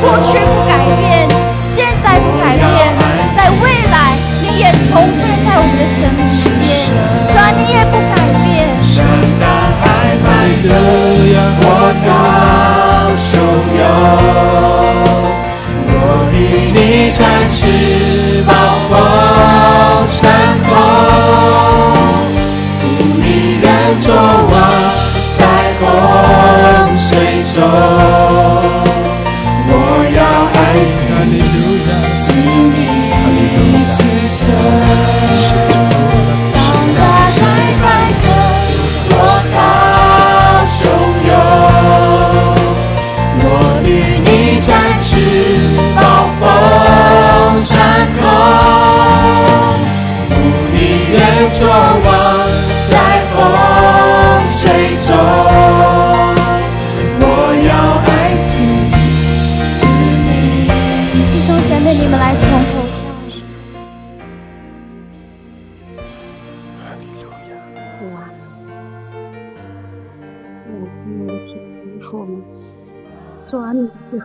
过去不改我到汹涌，我与你展翅暴风山峰，无力人作王在洪水中，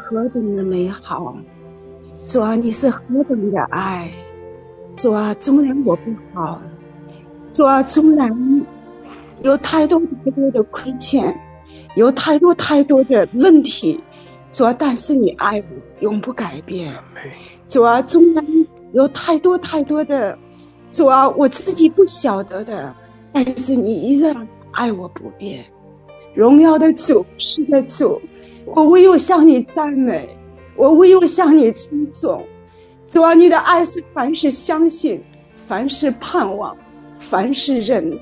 何等的美好，主啊，你是何等的爱，主啊，纵然我不好，主啊，纵然有太多太多的亏欠，有太多太多的问题，主啊，但是你爱我，永不改变。主啊，纵然有太多太多的，主啊，我自己不晓得的，但是你依然爱我不变。荣耀的主，是的主，我唯有向你赞美，我唯有向你称颂。主啊，你的爱是凡是相信，凡是盼望，凡是忍。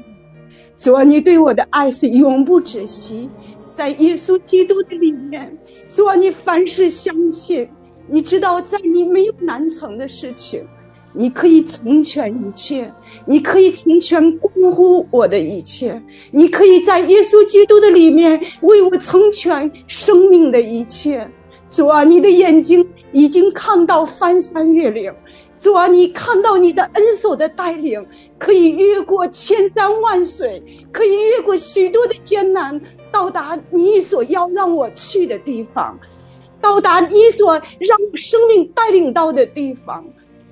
主啊，你对我的爱是永不止息，在耶稣基督的里面。主啊，你凡事相信，你知道在你没有难成的事情，你可以成全一切，你可以成全关乎我的一切，你可以在耶稣基督的里面为我成全生命的一切。主啊，你的眼睛已经看到翻山越岭。主啊，你看到你的恩手的带领，可以越过千山万水，可以越过许多的艰难，到达你所要让我去的地方，到达你所让我生命带领到的地方。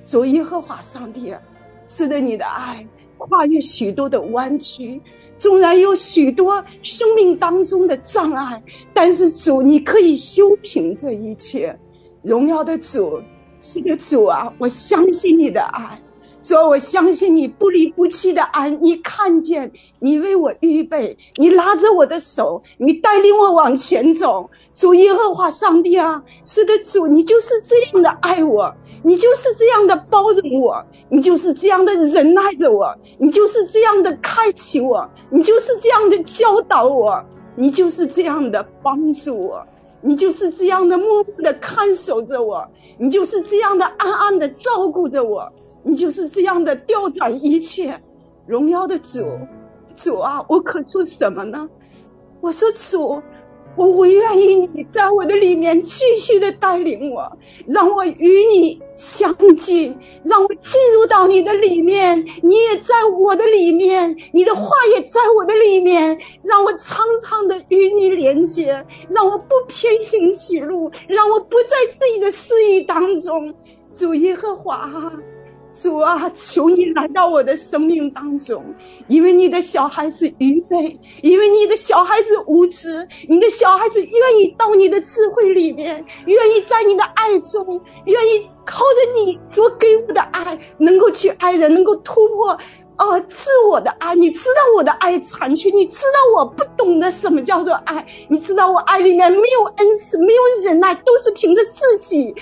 主耶和华上帝啊，是的，你的爱跨越许多的弯曲，纵然有许多生命当中的障碍，但是主，你可以修平这一切。荣耀的主。是的，主啊，我相信你的爱，主，我相信你不离不弃的爱。你看见，你为我预备，你拉着我的手，你带领我往前走。主耶和华上帝啊，是的，主，你就是这样的爱我，你就是这样的包容我，你就是这样的忍耐着我，你就是这样的开启我，你就是这样的教导我，你就是这样的帮助我。你就是这样的默默的看守着我，你就是这样的暗暗的照顾着我，你就是这样的调转一切。荣耀的主，主啊，我可说什么呢？我说主。我唯愿意你在我的里面继续的带领我，让我与你相近，让我进入到你的里面，你也在我的里面，你的话也在我的里面，让我常常的与你连接，让我不偏行歧路，让我不在自己的私意当中。主耶和华，主啊，求你来到我的生命当中，因为你的小孩子愚昧，因为你的小孩子无知，你的小孩子愿意到你的智慧里面，愿意在你的爱中，愿意靠着你所给我的爱，能够去爱人，能够突破。哦，自我的爱，你知道我的爱残缺，你知道我不懂得什么叫做爱，你知道我爱里面没有恩慈，没有忍耐，都是凭着自己。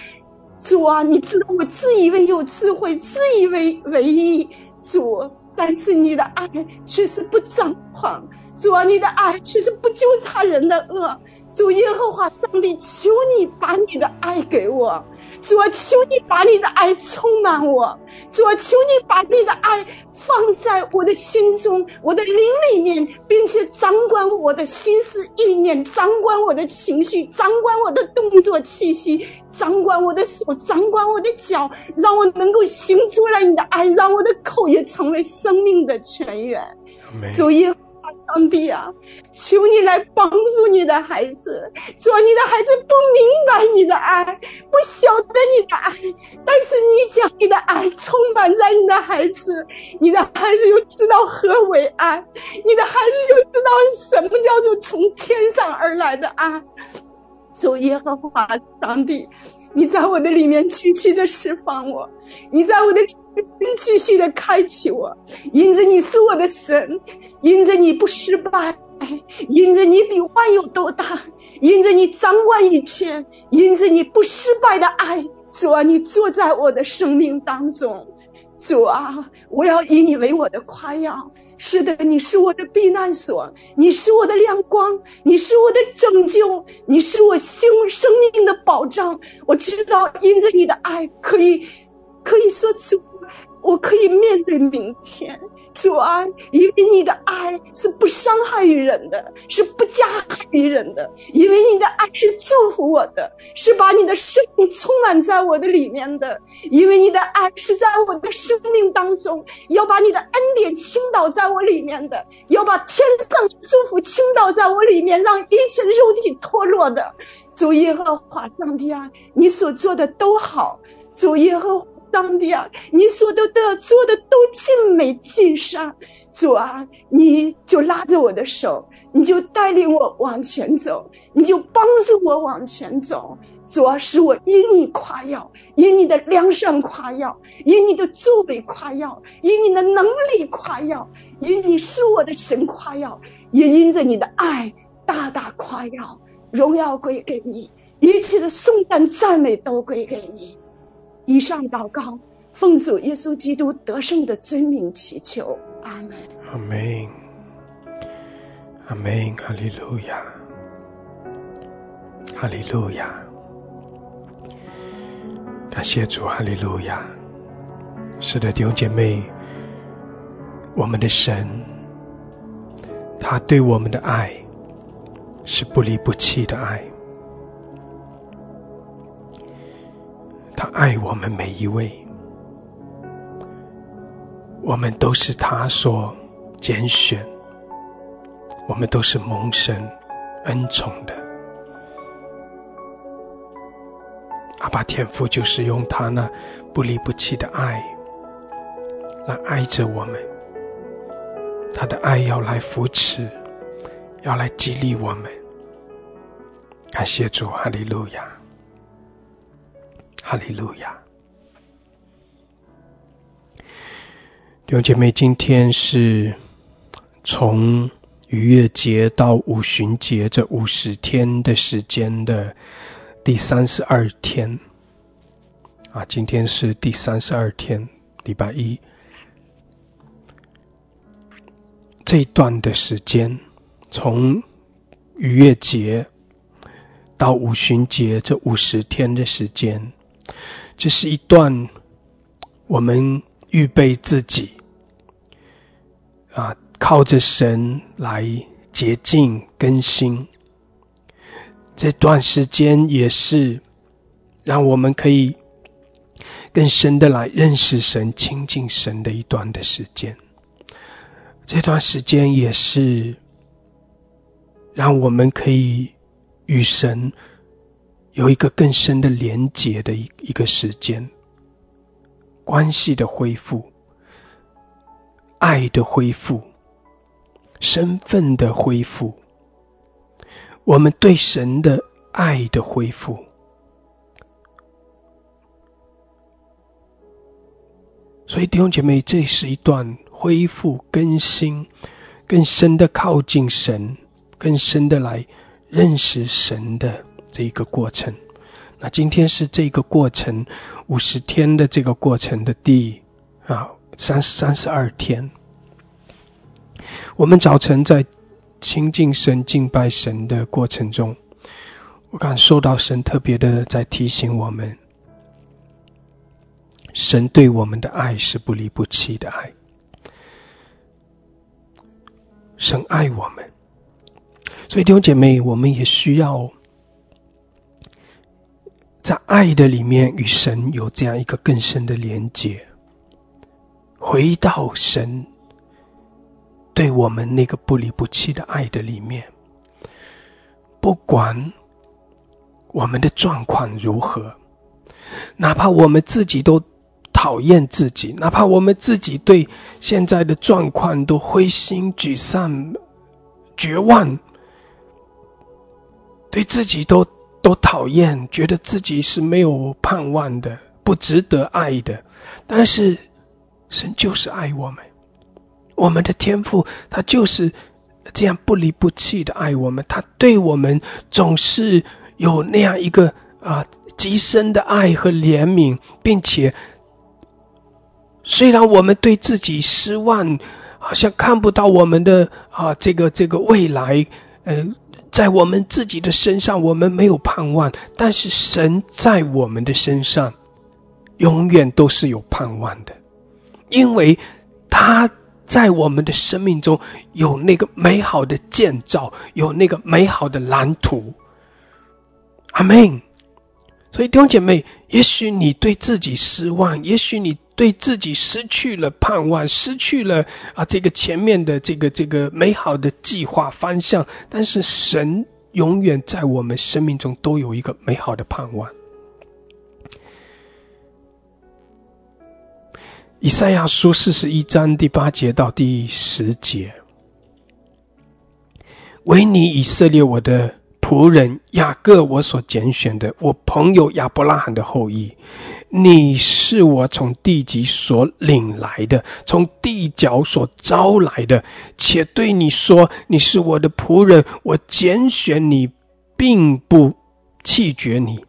主啊，你知道我自以为有智慧，自以为唯一。主，但是你的爱却是不张狂。主啊，你的爱却是不纠缠人的恶。主耶和华上帝，求你把你的爱给我。主啊，求你把你的爱充满我。主啊，求你把你的爱放在我的心中、我的灵里面，并且掌管我的心思意念，掌管我的情绪，掌管我的动作气息，掌管我的手，掌管我的脚，让我能够行出来你的爱，让我的口也成为生命的泉源。主耶。上帝啊，求你来帮助你的孩子。说你的孩子不明白你的爱，不晓得你的爱，但是你将你的爱充满在你的孩子，你的孩子就知道何为爱，你的孩子就知道什么叫做从天上而来的爱。主耶和华上帝，你在我的里面继续的释放我，你在我的。继续的开启我，因着你是我的神，因着你不失败，因着你比万有都大，因着你掌管一切，因着你不失败的爱，主啊，你坐在我的生命当中，主啊，我要以你为我的夸耀。是的，你是我的避难所，你是我的亮光，你是我的拯救，你是我生生命的保障。我知道，因着你的爱，可以，可以说主。我可以面对明天，主啊，因为你的爱是不伤害于人的，是不加害于人的，因为你的爱是祝福我的，是把你的生命充满在我的里面的，因为你的爱是在我的生命当中，要把你的恩典倾倒在我里面的，要把天上祝福倾倒在我里面，让一切肉体脱落的。主耶和华上帝啊，你所做的都好，主耶和。上帝啊，你所都的做的都尽美尽善，主啊，你就拉着我的手，你就带领我往前走，你就帮助我往前走。主啊，使我因你夸耀，因你的良善夸耀，因你的作为夸耀，因你的能力夸耀，因你是我的神夸耀，也因着你的爱大大夸耀，荣耀归给你，一切的颂赞赞美都归给你。以上祷告，奉主耶稣基督得胜的尊名祈求，阿门。阿门。阿门。哈利路亚。哈利路亚。感谢主，哈利路亚。是的，弟兄姐妹，我们的神，他对我们的爱是不离不弃的爱。他爱我们每一位，我们都是他所拣选，我们都是蒙神恩宠的。阿爸天父就是用他那不离不弃的爱来爱着我们，他的爱要来扶持，要来激励我们。感谢主，哈利路亚。哈利路亚，弟兄姐妹，今天是从逾越节到五旬节这五十天的时间的第三十二天啊，今天是第三十二天，礼拜一。这一段的时间，从逾越节到五旬节这五十天的时间。这是一段我们预备自己啊，靠着神来洁净更新。这段时间也是让我们可以更深的来认识神、亲近神的一段的时间。这段时间也是让我们可以与神。有一个更深的连结的一一个时间，关系的恢复、爱的恢复、身份的恢复，我们对神的爱的恢复。所以弟兄姐妹，这是一段恢复、更新、更深的靠近神、更深的来认识神的这一个过程。那今天是这个过程五十天的这个过程的第啊三三十二天。我们早晨在亲近神、敬拜神的过程中，我感受到神特别的在提醒我们。神对我们的爱是不离不弃的爱，神爱我们，所以弟兄姐妹，我们也需要在爱的里面与神有这样一个更深的连接，回到神对我们那个不离不弃的爱的里面，不管我们的状况如何，哪怕我们自己都。讨厌自己，哪怕我们自己对现在的状况都灰心沮丧、绝望，对自己都都讨厌，觉得自己是没有盼望的、不值得爱的。但是，神就是爱我们，我们的天赋，他就是这样不离不弃的爱我们。他对我们总是有那样一个啊极深的爱和怜悯，并且。虽然我们对自己失望，好像看不到我们的啊这个这个未来，呃，在我们自己的身上我们没有盼望，但是神在我们的身上，永远都是有盼望的，因为他在我们的生命中有那个美好的建造，有那个美好的蓝图。阿门。所以弟兄姐妹，也许你对自己失望，也许你。对自己失去了盼望，失去了啊，这个前面的这个这个美好的计划方向。但是神永远在我们生命中都有一个美好的盼望。以赛亚书四十一章第八节到第十节：唯你以色列，我的。仆人雅各，我所拣选的，我朋友亚伯拉罕的后裔，你是我从地极所领来的，从地角所招来的，且对你说，你是我的仆人，我拣选你，并不弃绝你。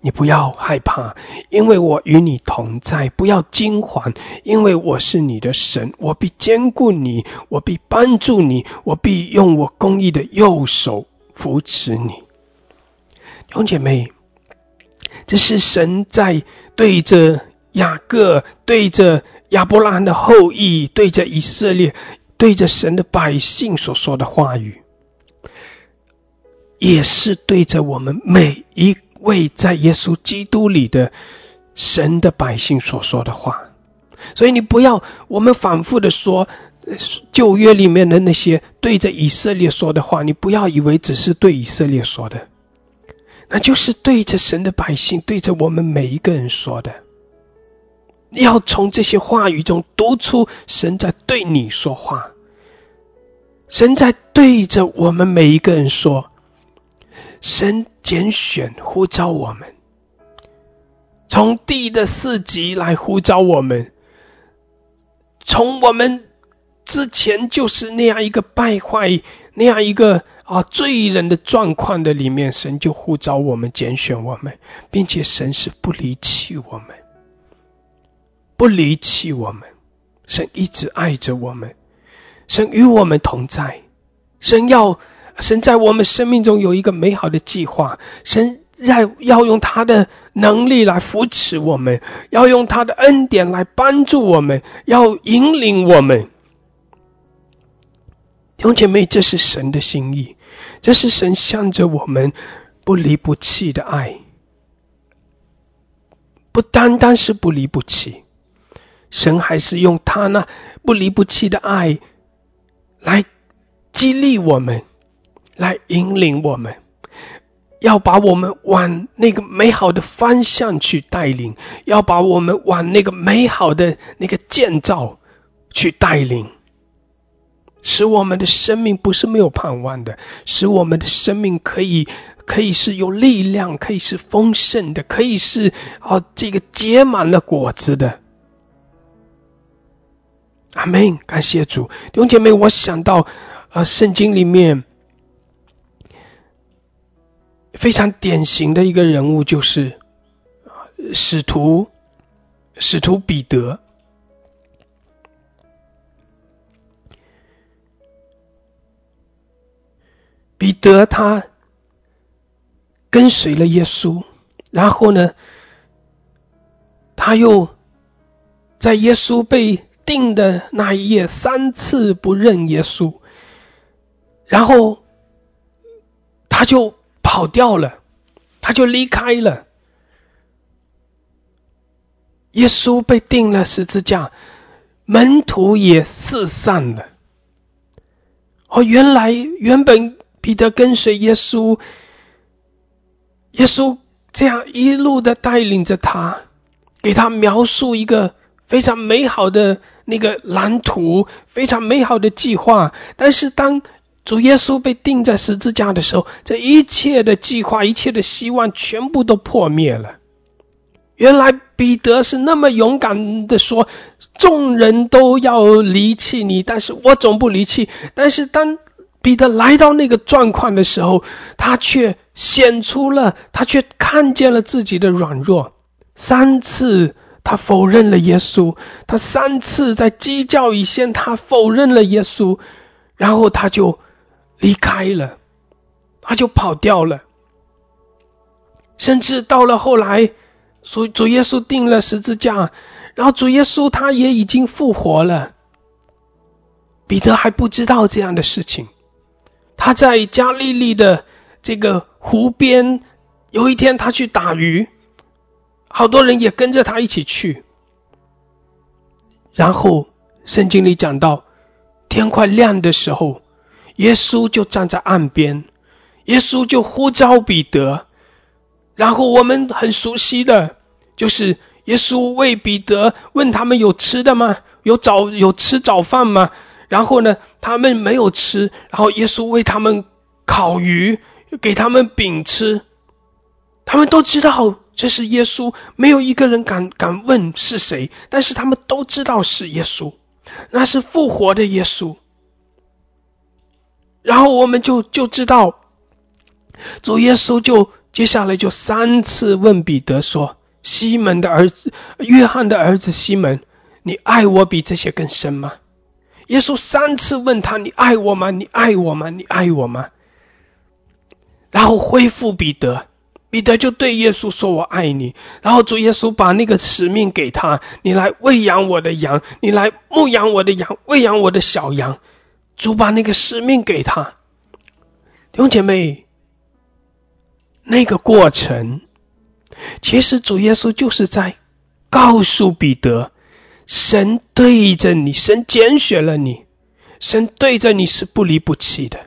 你不要害怕，因为我与你同在；不要惊慌，因为我是你的神，我必兼顾你，我必帮助你，我必用我公义的右手。扶持你，弟兄姐妹，这是神在对着雅各、对着亚伯拉罕的后裔、对着以色列、对着神的百姓所说的话语，也是对着我们每一位在耶稣基督里的神的百姓所说的话。所以，你不要我们反复的说。旧约里面的那些对着以色列说的话，你不要以为只是对以色列说的，那就是对着神的百姓，对着我们每一个人说的。要从这些话语中读出神在对你说话，神在对着我们每一个人说，神拣选呼召我们，从地的四极来呼召我们，从我们。之前就是那样一个败坏、那样一个啊罪人的状况的里面，神就呼召我们、拣选我们，并且神是不离弃我们，不离弃我们，神一直爱着我们，神与我们同在，神要神在我们生命中有一个美好的计划，神要要用他的能力来扶持我们，要用他的恩典来帮助我们，要引领我们。弟姐妹，这是神的心意，这是神向着我们不离不弃的爱，不单单是不离不弃，神还是用他那不离不弃的爱来激励我们，来引领我们。要把我们往那个美好的方向去带领，要把我们往那个美好的那个建造去带领，使我们的生命不是没有盼望的，使我们的生命可以可以是有力量，可以是丰盛的，可以是啊这个结满了果子的。阿门！感谢主，弟兄姐妹，我想到啊，圣经里面。非常典型的一个人物就是啊，使徒使徒彼得。彼得他跟随了耶稣，然后呢，他又在耶稣被定的那一夜三次不认耶稣，然后他就。跑掉了，他就离开了。耶稣被钉了十字架，门徒也四散了。哦，原来原本彼得跟随耶稣，耶稣这样一路的带领着他，给他描述一个非常美好的那个蓝图，非常美好的计划。但是当主耶稣被钉在十字架的时候，这一切的计划、一切的希望全部都破灭了。原来彼得是那么勇敢的说：“众人都要离弃你，但是我总不离弃。”但是当彼得来到那个状况的时候，他却显出了，他却看见了自己的软弱。三次他否认了耶稣，他三次在鸡叫以前，他否认了耶稣，然后他就。离开了，他就跑掉了。甚至到了后来，主主耶稣定了十字架，然后主耶稣他也已经复活了。彼得还不知道这样的事情。他在加利利的这个湖边，有一天他去打鱼，好多人也跟着他一起去。然后圣经里讲到，天快亮的时候。耶稣就站在岸边，耶稣就呼召彼得，然后我们很熟悉的，就是耶稣为彼得问他们有吃的吗？有早有吃早饭吗？然后呢，他们没有吃，然后耶稣为他们烤鱼，给他们饼吃，他们都知道这是耶稣，没有一个人敢敢问是谁，但是他们都知道是耶稣，那是复活的耶稣。然后我们就就知道，主耶稣就接下来就三次问彼得说：“西门的儿子，约翰的儿子西门，你爱我比这些更深吗？”耶稣三次问他：“你爱我吗？你爱我吗？你爱我吗？”然后恢复彼得，彼得就对耶稣说：“我爱你。”然后主耶稣把那个使命给他：“你来喂养我的羊，你来牧养我的羊，喂养我的小羊。”主把那个使命给他，弟兄姐妹，那个过程，其实主耶稣就是在告诉彼得，神对着你，神拣选了你，神对着你是不离不弃的，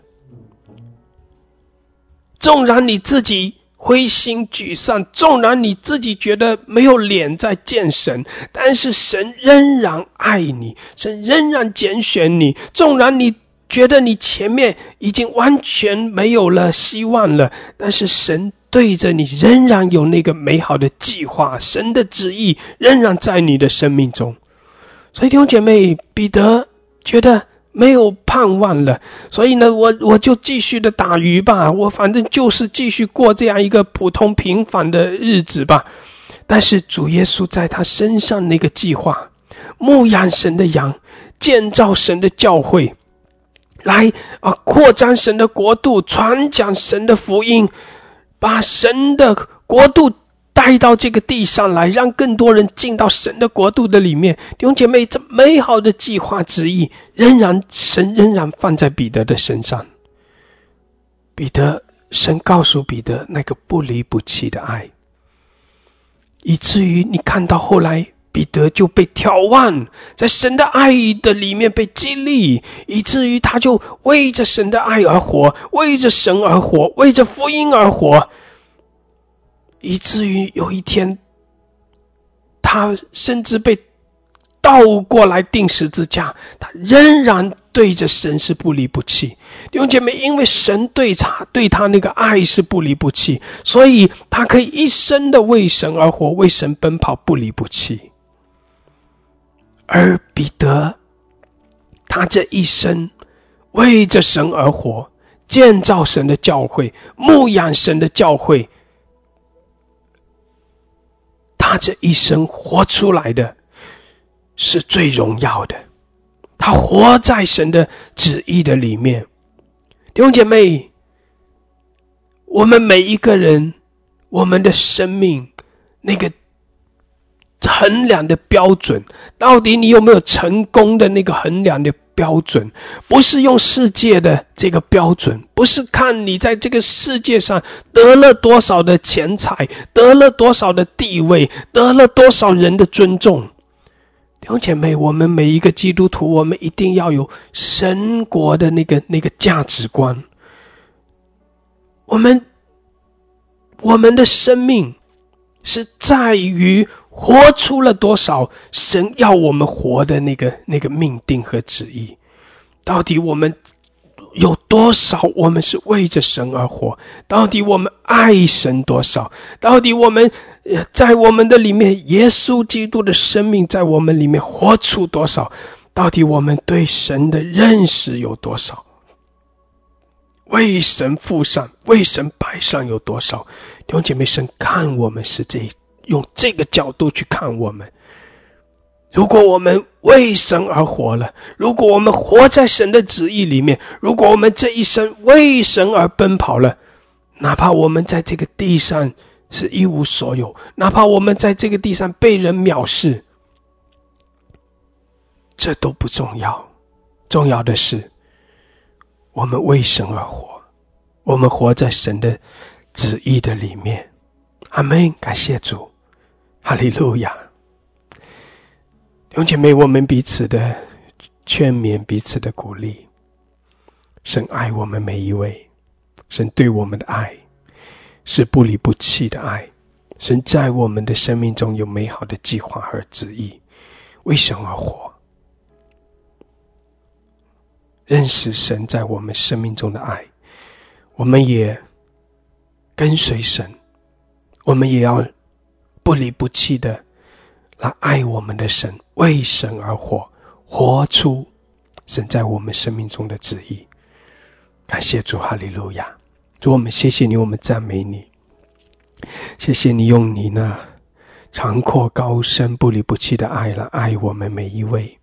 纵然你自己。灰心沮丧，纵然你自己觉得没有脸再见神，但是神仍然爱你，神仍然拣选你。纵然你觉得你前面已经完全没有了希望了，但是神对着你仍然有那个美好的计划，神的旨意仍然在你的生命中。所以弟兄姐妹，彼得觉得。没有盼望了，所以呢，我我就继续的打鱼吧，我反正就是继续过这样一个普通平凡的日子吧。但是主耶稣在他身上那个计划，牧养神的羊，建造神的教会，来啊扩张神的国度，传讲神的福音，把神的国度。带到这个地上来，让更多人进到神的国度的里面。弟兄姐妹，这美好的计划之意，仍然神仍然放在彼得的身上。彼得，神告诉彼得那个不离不弃的爱，以至于你看到后来彼得就被眺望，在神的爱的里面被激励，以至于他就为着神的爱而活，为着神而活，为着福音而活。以至于有一天，他甚至被倒过来钉十字架，他仍然对着神是不离不弃。弟兄姐妹，因为神对他对他那个爱是不离不弃，所以他可以一生的为神而活，为神奔跑，不离不弃。而彼得，他这一生为着神而活，建造神的教会，牧养神的教会。他这一生活出来的，是最荣耀的。他活在神的旨意的里面。弟兄姐妹，我们每一个人，我们的生命那个。衡量的标准，到底你有没有成功的那个衡量的标准？不是用世界的这个标准，不是看你在这个世界上得了多少的钱财，得了多少的地位，得了多少人的尊重。弟兄姐妹，我们每一个基督徒，我们一定要有神国的那个那个价值观。我们我们的生命是在于。活出了多少神要我们活的那个那个命定和旨意？到底我们有多少？我们是为着神而活？到底我们爱神多少？到底我们在我们的里面，耶稣基督的生命在我们里面活出多少？到底我们对神的认识有多少？为神付上，为神摆上有多少？弟兄姐妹，神看我们是这。用这个角度去看我们，如果我们为神而活了，如果我们活在神的旨意里面，如果我们这一生为神而奔跑了，哪怕我们在这个地上是一无所有，哪怕我们在这个地上被人藐视，这都不重要。重要的是，我们为神而活，我们活在神的旨意的里面。阿门！感谢主。哈利路亚，弟兄姐妹，我们彼此的劝勉，彼此的鼓励。神爱我们每一位，神对我们的爱是不离不弃的爱。神在我们的生命中有美好的计划和旨意，为神而活。认识神在我们生命中的爱，我们也跟随神，我们也要。不离不弃的来爱我们的神，为神而活，活出神在我们生命中的旨意。感谢主，哈利路亚！主，我们谢谢你，我们赞美你。谢谢你用你那长阔高深、不离不弃的爱来爱我们每一位。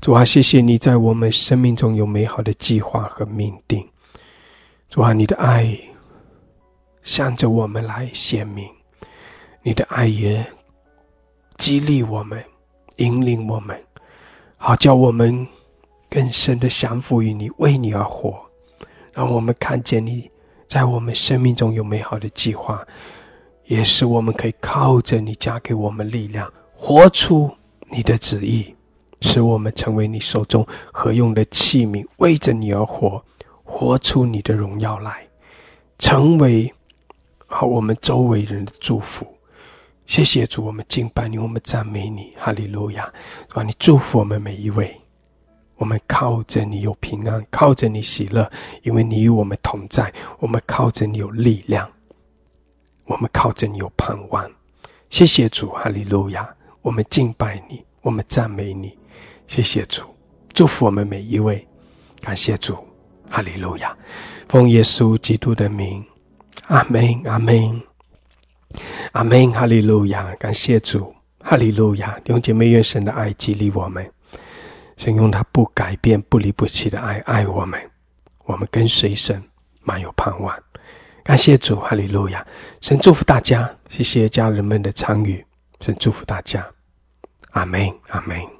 主啊，谢谢你在我们生命中有美好的计划和命定。主啊，你的爱向着我们来显明。你的爱也激励我们，引领我们，好叫我们更深的降服于你，为你而活。让我们看见你在我们生命中有美好的计划，也是我们可以靠着你加给我们力量，活出你的旨意，使我们成为你手中合用的器皿，为着你而活，活出你的荣耀来，成为好我们周围人的祝福。谢谢主，我们敬拜你，我们赞美你，哈利路亚！让你祝福我们每一位。我们靠着你有平安，靠着你喜乐，因为你与我们同在。我们靠着你有力量，我们靠着你有盼望。谢谢主，哈利路亚！我们敬拜你，我们赞美你。谢谢主，祝福我们每一位。感谢主，哈利路亚！奉耶稣基督的名，阿门，阿门。阿门，哈利路亚！感谢主，哈利路亚！弟兄姐妹，愿神的爱激励我们，神用他不改变、不离不弃的爱爱我们，我们跟随神，满有盼望。感谢主，哈利路亚！神祝福大家，谢谢家人们的参与，神祝福大家，阿门，阿门。